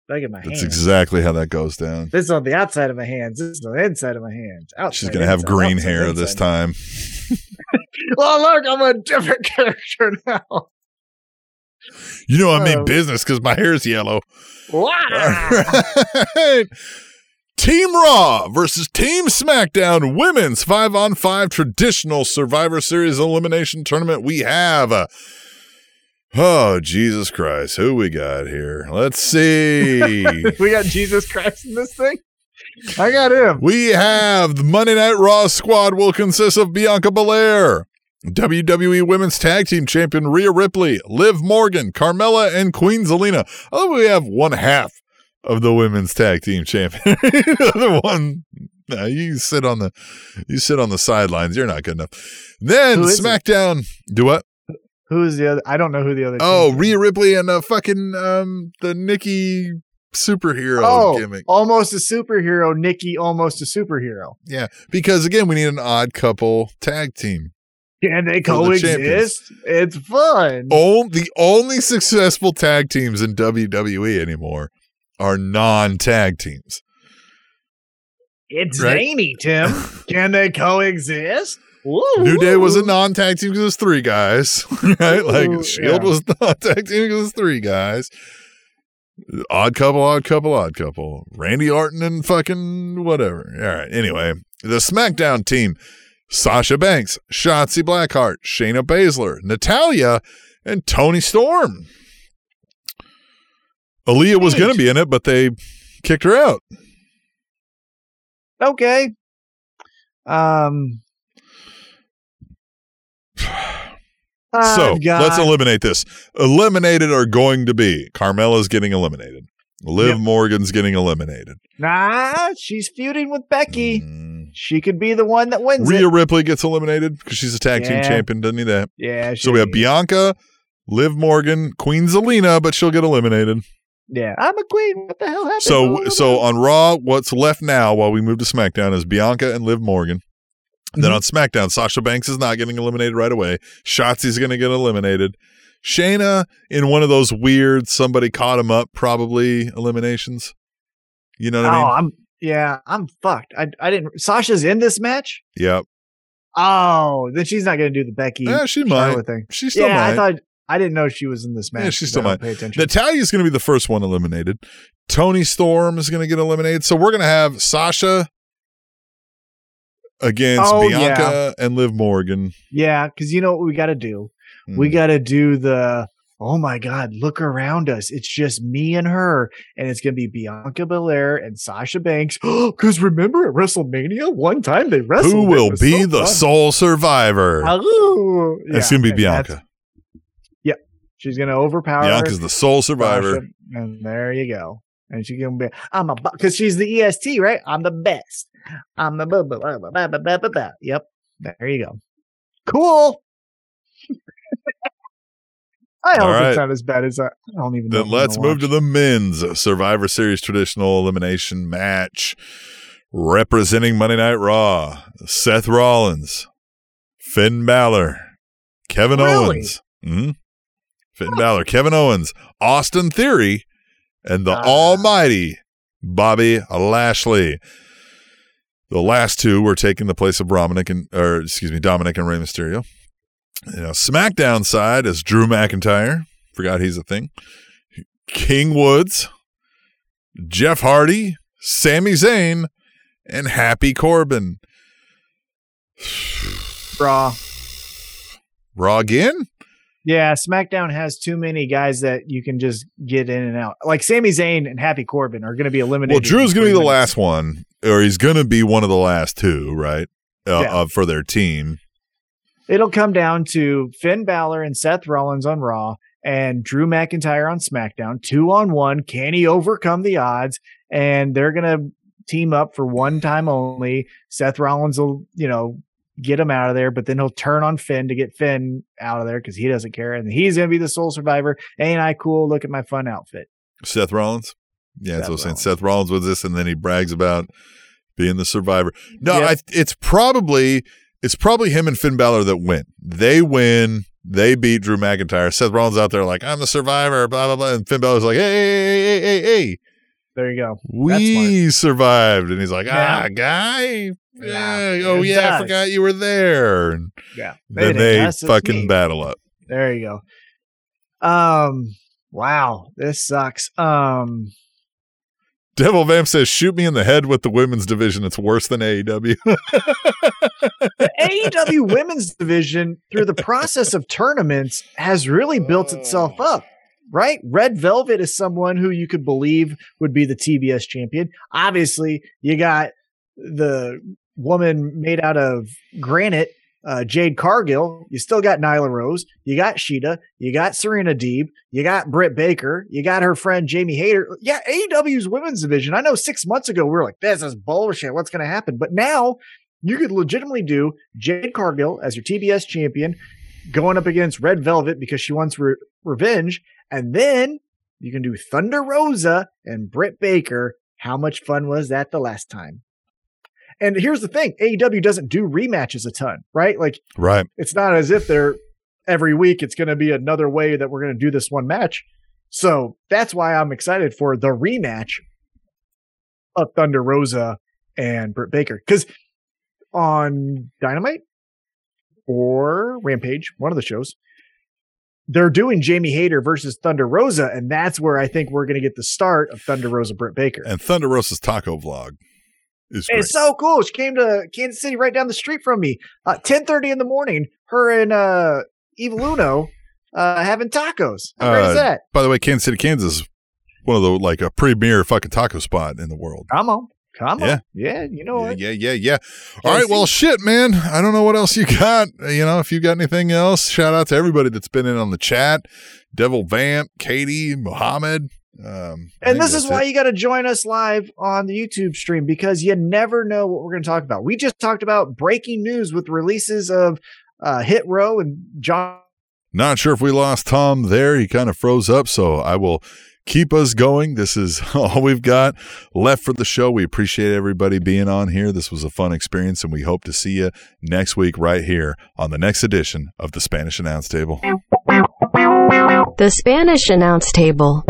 Look at my That's hands. exactly how that goes down. this is on the outside of my hands. This is on the inside of my hands. Outside, She's going to have inside, green outside, hair this time. Well, look, I'm a different character now. You know, I mean business because my hair's yellow. Wow. All right. Team Raw versus Team SmackDown women's five on five traditional Survivor Series elimination tournament. We have. uh, oh, Jesus Christ. Who we got here? Let's see. we got Jesus Christ in this thing. I got him. we have the Monday Night Raw squad will consist of Bianca Belair, WWE Women's Tag Team Champion Rhea Ripley, Liv Morgan, Carmella, and Queen Zelina. Oh, we have one half of the women's tag team champion. the one you sit on the you sit on the sidelines. You're not good enough. Then Who is it? SmackDown. Do what? Who's the other? I don't know who the other. Oh. Rhea Ripley and uh, fucking um the Nikki superhero Oh, gimmick. almost a superhero. Nikki, almost a superhero. Yeah, because again, we need an odd couple tag team. Can they For the coexist? It's fun. Oh, the only successful tag teams in WWE anymore are non-tag teams. it's right? zany, Tim. Can they coexist? New Day was a non-tag team because it was three guys, right? Like Ooh, Shield yeah. was non-tag team because it was three guys. Odd couple, odd couple, odd couple. Randy Orton and fucking whatever. All right. Anyway, the SmackDown team: Sasha Banks, Shotzi Blackheart, Shayna Baszler, Natalya, and Toni Storm. Aliyah was going to be in it, but they kicked her out. okay. Um. so got- let's eliminate this. Eliminated are going to be Carmella's getting eliminated. Liv Yep. Morgan's getting eliminated. Nah, she's feuding with Becky. Mm. She could be the one that wins Rhea it. Ripley gets eliminated because she's a tag team champion, doesn't need that. Yeah. So we have Bianca, Liv Morgan, Queen Zelina, but she'll get eliminated. Yeah, I'm a queen. What the hell happened? So so on Raw, what's left now while we move to SmackDown is Bianca and Liv Morgan. And Then mm-hmm. on SmackDown, Sasha Banks is not getting eliminated right away. Shotzi's going to get eliminated. Shayna in one of those weird somebody caught him up probably eliminations. You know oh, what I oh, mean? Oh, I'm yeah, I'm fucked. I I didn't. Sasha's in this match. Yep. Oh, then she's not going to do the Becky Yeah, she might. Thing. She still yeah, I thought I didn't know she was in this match. Yeah, she 'cause still might. Pay attention. Natalya's going to be the first one eliminated. Toni Storm is going to get eliminated. So we're going to have Sasha against Oh, Bianca and Liv Morgan. yeah, because you know what we got to do. We Mm. got to do the. Oh my God! Look around us. It's just me and her, and it's gonna be Bianca Belair and Sasha Banks. Because remember at WrestleMania, one time they wrestled. Who will be so the fun. sole survivor? Oh, it's yeah, going to be Bianca. She's gonna overpower. Bianca's the sole survivor. And there you go. And she can be. I'm a because she's the EST, right? I'm the best. I'm the blah, blah, blah, blah, blah, blah, blah, blah. Yep. There you go. Cool. I hope All right. it's not as bad as I, I don't even know. Then let's move to the men's Survivor Series traditional elimination match. Representing Monday Night Raw, Seth Rollins, Finn Balor, Kevin Really? Owens. Mhm. Finn Balor, Kevin Owens, Austin Theory, and the Ah. almighty Bobby Lashley. The last two were taking the place of Dominik and or excuse me, Dominik and Rey Mysterio. You know, SmackDown side is Drew McIntyre. Forgot he's a thing. King Woods, Jeff Hardy, Sami Zayn, and Happy Corbin. Raw. Raw again? Yeah, SmackDown has too many guys that you can just get in and out. Like Sami Zayn and Happy Corbin are going to be eliminated. Well, Drew's in going to be the last one, or he's going to be one of the last two, right? Uh, Yeah. uh, for their team. It'll come down to Finn Balor and Seth Rollins on Raw and Drew McIntyre on SmackDown. Two on one. Can he overcome the odds? And they're going to team up for one time only. Seth Rollins will, you know, get him out of there, but then he'll turn on Finn to get Finn out of there because he doesn't care. And he's going to be the sole survivor. Ain't I cool? Look at my fun outfit. Seth Rollins. Yeah, Seth I was saying. Seth Rollins was this, and then he brags about being the survivor. No, Yep. I, it's probably it's probably him and Finn Balor that win. They win. They beat Drew McIntyre. Seth Rollins out there like I'm the survivor. Blah blah blah. And Finn Balor's like, hey hey hey hey hey, There you go. we survived. And he's like, ah, guy. Yeah, Yeah. Oh yeah, I forgot you were there. And Yeah. then they fucking me. battle up. There you go. Um. Wow, this sucks. Um. Devil Vamp says, shoot me in the head with the women's division. It's worse than AEW. The AEW women's division, through the process of tournaments, has really built itself up. Right? Red Velvet is someone who you could believe would be the TBS champion. Obviously, you got the woman made out of granite uh, Jade Cargill. You still got Nyla Rose. You got Shida. You got Serena Deeb. You got Britt Baker. You got her friend Jamie Hayter. Yeah, AEW's women's division. I know six months ago we were like, this is bullshit. What's going to happen? But now you could legitimately do Jade Cargill as your TBS champion going up against Red Velvet because she wants re- revenge. And then you can do Thunder Rosa and Britt Baker. How much fun was that the last time? And here's the thing AEW doesn't do rematches a ton, right? Like, Right. it's not as if they're every week it's going to be another way that we're going to do this one match. So that's why I'm excited for the rematch of Thunder Rosa and Britt Baker. Because on Dynamite or Rampage, one of the shows, they're doing Jamie Hayter versus Thunder Rosa, and that's where I think we're going to get the start of Thunder Rosa Britt Baker. And Thunder Rosa's taco vlog is great. It's so cool. She came to Kansas City right down the street from me. Uh, 1030 in the morning, her and uh, Eva Luno uh, having tacos. How great Uh, is that? By the way, Kansas City, Kansas, is one of the like a premier fucking taco spot in the world. Come on. Come Yeah. on. Yeah, you know yeah, what? yeah, yeah, yeah. All right, well, shit, man. I don't know what else you got. You know, if you got anything else, shout out to everybody that's been in on the chat. Devil Vamp, Katie, Mohammed. Um, And this is why it. you got to join us live on the YouTube stream because you never know what we're going to talk about. We just talked about breaking news with releases of uh, Hit Row and John. Not sure if we lost Tom there. He kind of froze up, so I will keep us going. This is all we've got left for the show. We appreciate everybody being on here. This was a fun experience, and we hope to see you next week right here on the next edition of the Spanish Announce Table. The Spanish announce table.